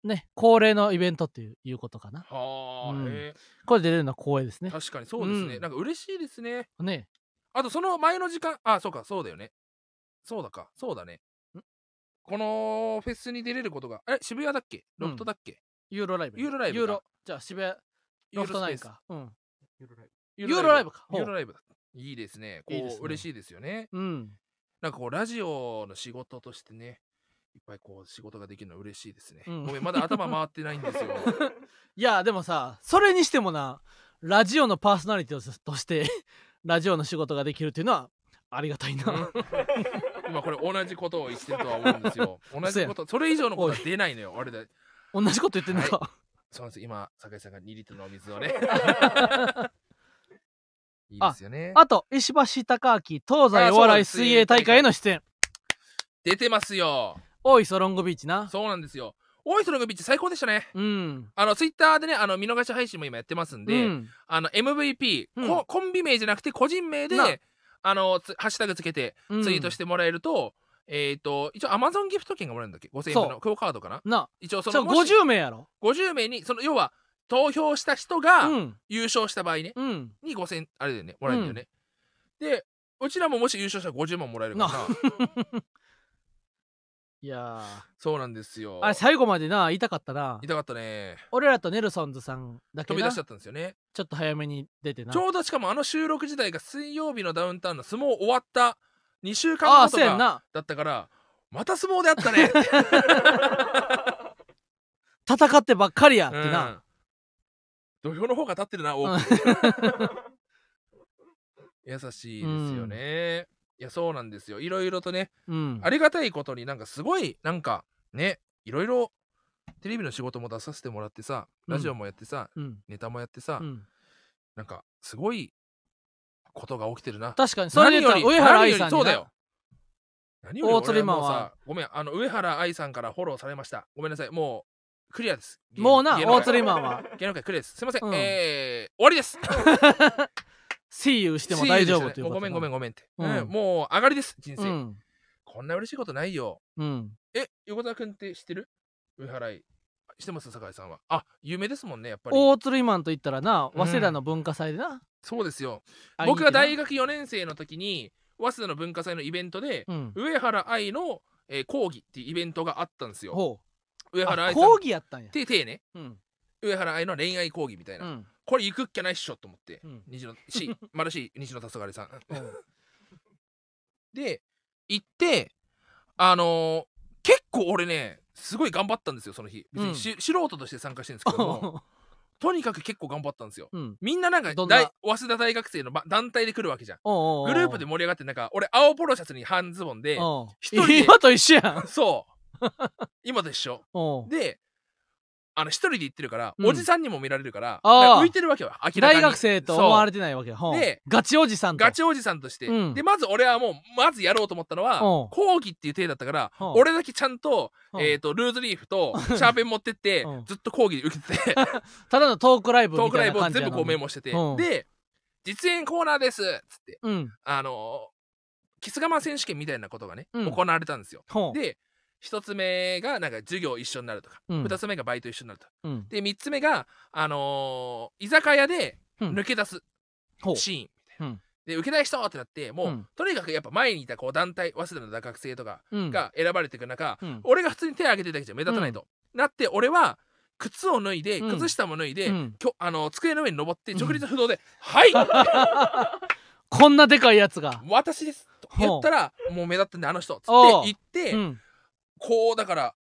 ね恒例のイベントっていういうことかな。はあ、うん。へこれ出れるのは光栄ですね。え確かにそうですね、うん。なんか嬉しいですね。ね。あとその前の時間あそうかそうだよね。そうだかそうだね。このフェスに出れることがえ渋谷だっけ？ロフトだっけ、ユーロライブユーロライブか。ユーロじゃあ渋谷ロフトナインユーロスペース。か。うん。ユーロライユーロライブか。ユーロライブだ。いいですね。こういいですね。嬉しいですよね。うん。なんかこうラジオの仕事としてねいっぱいこう仕事ができるのは嬉しいですね、うん。ごめんまだ頭回ってないんですよ。[laughs] いやでもさそれにしてもなラジオのパーソナリティとし [laughs] てラジオの仕事ができるっていうのはありがたいな、今これ同じことを言ってるとは思うんですよ。[laughs] 同じことそれ以上のことは出ないのよ俺で。同じこと言ってんのか、そうなんです今酒井さんが2リットルのお水をね。いいですよね。あと石橋貴明東西お笑い水泳大会への出演。出てますよ大磯ロングビーチな。そうなんですよ。大磯のビーチ最高でしたね。うん。あのツイッターでねあの見逃し配信も今やってますんで、うん。あの MVP、うん。ココンビ名じゃなくて個人名でな。あのつハッシュタグつけてうん。ツイートしてもらえると、えっ、と一応 Amazon ギフト券がもらえるんだっけ？5000円分のクオカードかな？な。一応そのもし50名やろ。50名にその要は投票した人がうん。優勝した場合ね、うん。に5000円あれだよねもらえるんだよね、でうちらももし優勝したら50万もらえるから。ないやそうなんですよ。ーあれ最後までな言いたかったな。痛かったね。俺らとネルソンズさんだけな。飛び出しちゃったんですよね。ちょっと早めに出てな。ちょうどしかもあの収録時代が水曜日のダウンタウンの相撲終わった2週あ間あ後とかそうやんな。だったからまた相撲であったね。戦ってばっかりやってうん。な、土俵の方が立ってるな多く、う [laughs] ん優しいですよね、いやそうなんですよ。いろいろとねうん。ありがたいことになんかすごいなんかねいろいろテレビの仕事も出させてもらってさラジオもやってさ、うん。ネタもやってさ、うん。なんかすごいことが起きてるな。確かにそれで言ったら上原愛さんそうだよ。何より大釣りマンごめんあの上原愛さんからフォローされました。ごめんなさい。もうクリアです。もうな大釣りマ。ンは芸能界クリアです。すいません、うん。えー、終わりです [laughs] See you しても大丈夫ということもうごめんごめんんごめんって、うん。うん。もう上がりです人生、うん。こんな嬉しいことないよ。うん。え横澤君って知ってる？上原愛知ってます酒井さんは。あ有名ですもんねやっぱり。大釣りマンと言ったらなうん。早稲田の文化祭でな。そうですよ。僕が大行学4年生の時に早稲田の文化祭のイベントで、上原愛の、えー講義っていうイベントがあったんですよ。ほう。あ上原愛さん。講義やったんや。ててね。うん。上原愛の恋愛講義みたいな、うんこれ行くっきゃないっしょと思って、うん。虹のしマルシ西野黄昏さん。うん。で行ってあのー結構俺ねすごい頑張ったんですよその日。別にし、素人として参加してるんですけども。[laughs] とにかく結構頑張ったんですよ。うん。みんななんか大早稲田大学生のば団体で来るわけじゃん。グループで盛り上がってなんか俺青ポロシャツに半ズボンで人で今と一緒やん。そう。[laughs] 今と一緒。であの一人で行ってるから、うん。おじさんにも見られるから浮いてるわけよ明らかに。大学生と思われてないわけでガチおじさんと。ガチおじさんとして、うん。でまず俺はもうまずやろうと思ったのはうん。講義っていう体だったからうん。俺だけちゃんと,、うん。えー、とルーズリーフとシャーペン持ってってうん。ずっと講義で受けてて。[laughs] ただのトークライブトークライブを全部こうメモしてて。うん。で実演コーナーですっつってうん。あのキス我慢選手権みたいなことがね、うん。行われたんですよ。で一つ目がなんか授業一緒になるとかうん。二つ目がバイト一緒になるとうん。で3つ目が、あのー居酒屋でうん。抜け出すシーンみたいな、うん。で受けたい人ってなってもう、うん。とにかくやっぱ前にいたこう団体早稲田の学生とかうん。が選ばれていく中、うん。俺が普通に手を挙げてるだけじゃ目立たないと、なって俺は靴を脱いでうん。靴下も脱いで、あの机の上に登ってうん。直立不動で「はい！[laughs] こんなでかいやつが。私です」と言ったらもう目立ってんであの人っつって言って、うんこうだから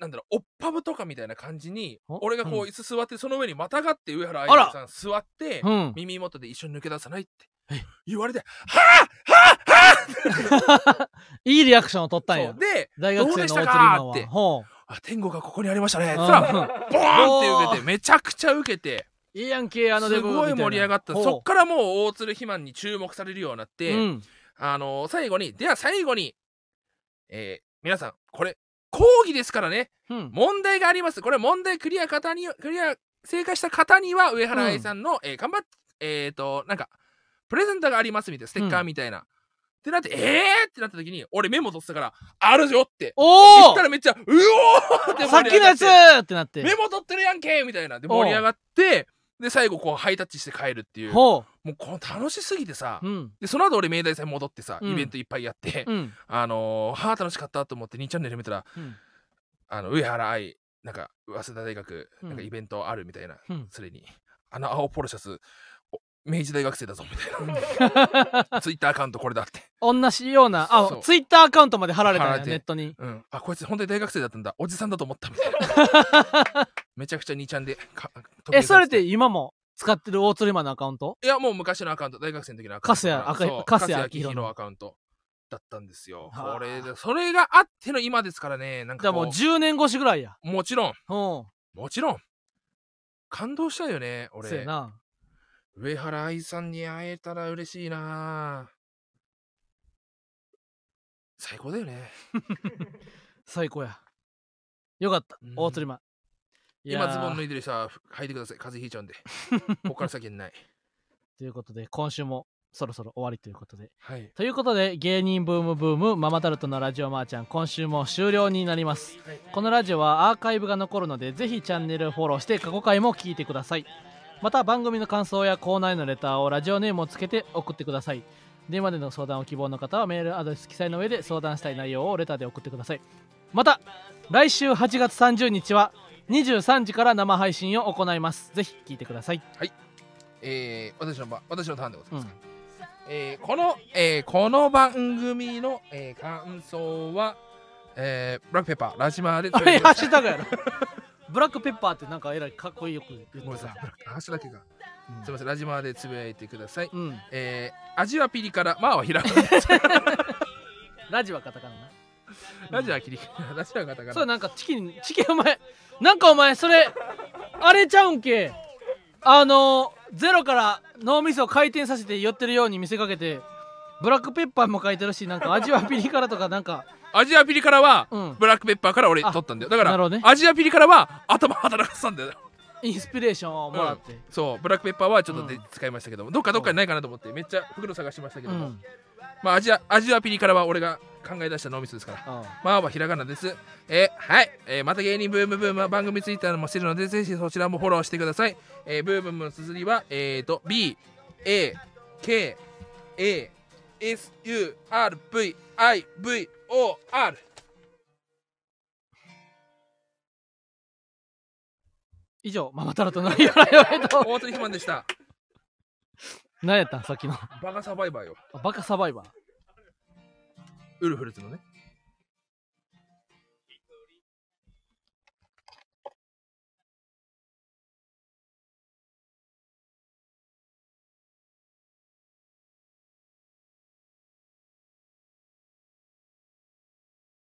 なんだろうおっぱぶとかみたいな感じにお？俺がこううん。椅子座ってその上にまたがって上原愛さん座って、うん。耳元で一緒に抜け出さないってえ？言われて「はあはあはあ! [laughs] いいリアクションを取ったんや。で大学生の大釣りマンは。って。ほあ天国がここにありましたね」っつうったらうんボーンって受けてめちゃくちゃ受けて。いいやんけあのデすごい盛り上がった。そっからもう大鶴肥満に注目されるようになって、うん。あの最後にでは最後に、えー皆さんこれ講義ですからね。うん。問題があります。これ問題クリア方にクリア正解した方には上原愛さんの、えー頑張っえっ、となんかプレゼントがありますみたいな。ステッカーみたいな、ってなってえーってなった時に俺メモ取ってたからあるよって。言おおったらめっちゃうおーってさっきのやつ盛ってなって。メモ取ってるやんけみたいな。で盛り上がってで最後こうハイタッチして帰るっていう。ほもうこの楽しすぎてさ、ううん。でその後俺明大祭戻ってさ、うん。イベントいっぱいやって、うん。あのー、はあ楽しかったと思って2チャンネル見たらうん。あの上原愛なんか早稲田大学うんなん。かイベントあるみたいな、うん。それに。あの青ポロシャツお明治大学生だぞみたいな。[laughs] ツイッターアカウントこれだって。同じようなあそう。ツイッターアカウントまで貼られたんや貼られて。ネットに。うん。あこいつ本当に大学生だったんだ。おじさんだと思ったみたいな。[laughs] めちゃくちゃ2ちゃんでかえそれってい今も使ってる大釣りマンのアカウント？やもう昔のアカウント。大学生の時のアカウント。粕谷明宏のアカウントだったんですよ。はあ。これでそれがあっての今ですからね。なんじゃあもうかこう10年越しぐらいや。もちろん。うん。もちろん。感動したよね俺。そうやな上原愛さんに会えたら嬉しいな。最高だよね。最高や。よかった。うん。大釣りマンいやー。今ズボン脱いでる人は履いてください。風邪ひいちゃうんで。[laughs] ここから先はない。ということで今週もそろそろ終わりということで。はい。ということで芸人ブームブームママタルトのラジオマーちゃん今週も終了になります。はい。このラジオはアーカイブが残るのでぜひチャンネルフォローして過去回も聞いてくださいまた番組の感想やコーナーへのレターをラジオネームをつけて送ってください。電話での相談を希望の方はメールアドレス記載の上で相談したい内容をレターで送ってください。また来週8月30日は23時から生配信を行います。ぜひ聞いてください。えー、私の番私のターンでございうん。ます、えーこの、えーこの番組の、えー感想は、えーブラックペッパーラジマーでハッシュタグやろ [laughs] ブラックペッパーってなんかえらいかっこいいよく言ってごめんなさいさブラックハッシュだけが、すみませんラジマーでつぶやいてください、うん、うん、えー味はピリ辛まあはひらがなです [laughs] ラジはカタカナな。ラジオは切りラジオはカタカナ。そうなんかチキンチキンお前なんかお前それあれちゃうんけ？あのゼロから脳みそを回転させて寄ってるように見せかけてブラックペッパーも書いてるしなんか味はピリ辛とかなんかアジアピリ辛はうん。ブラックペッパーから俺あ取ったんだよ。だから、なるほどね。アジアピリ辛は頭働かせたんだよ。インスピレーションをもらって。そう。ブラックペッパーはちょっとで、うん。使いましたけども。どっかどっかにないかなと思ってめっちゃ袋探しましたけども、うんまあアジアアジアピリ辛は俺が考え出した脳みそですから。あまあはひらがなです。えーはい、えーまた芸人ブームブームは番組ツイッターもしてるので、ぜひそちらもフォローしてください。えーブームブームの綴りは、えーと、B、A、K、A、S、U、R、V、I、V、O、R。以上ママタルトの由来はえっと大鳥ひまんでした。何やったん？さっきのバカサバイバーよ。バカサバイバーウルフルズのね。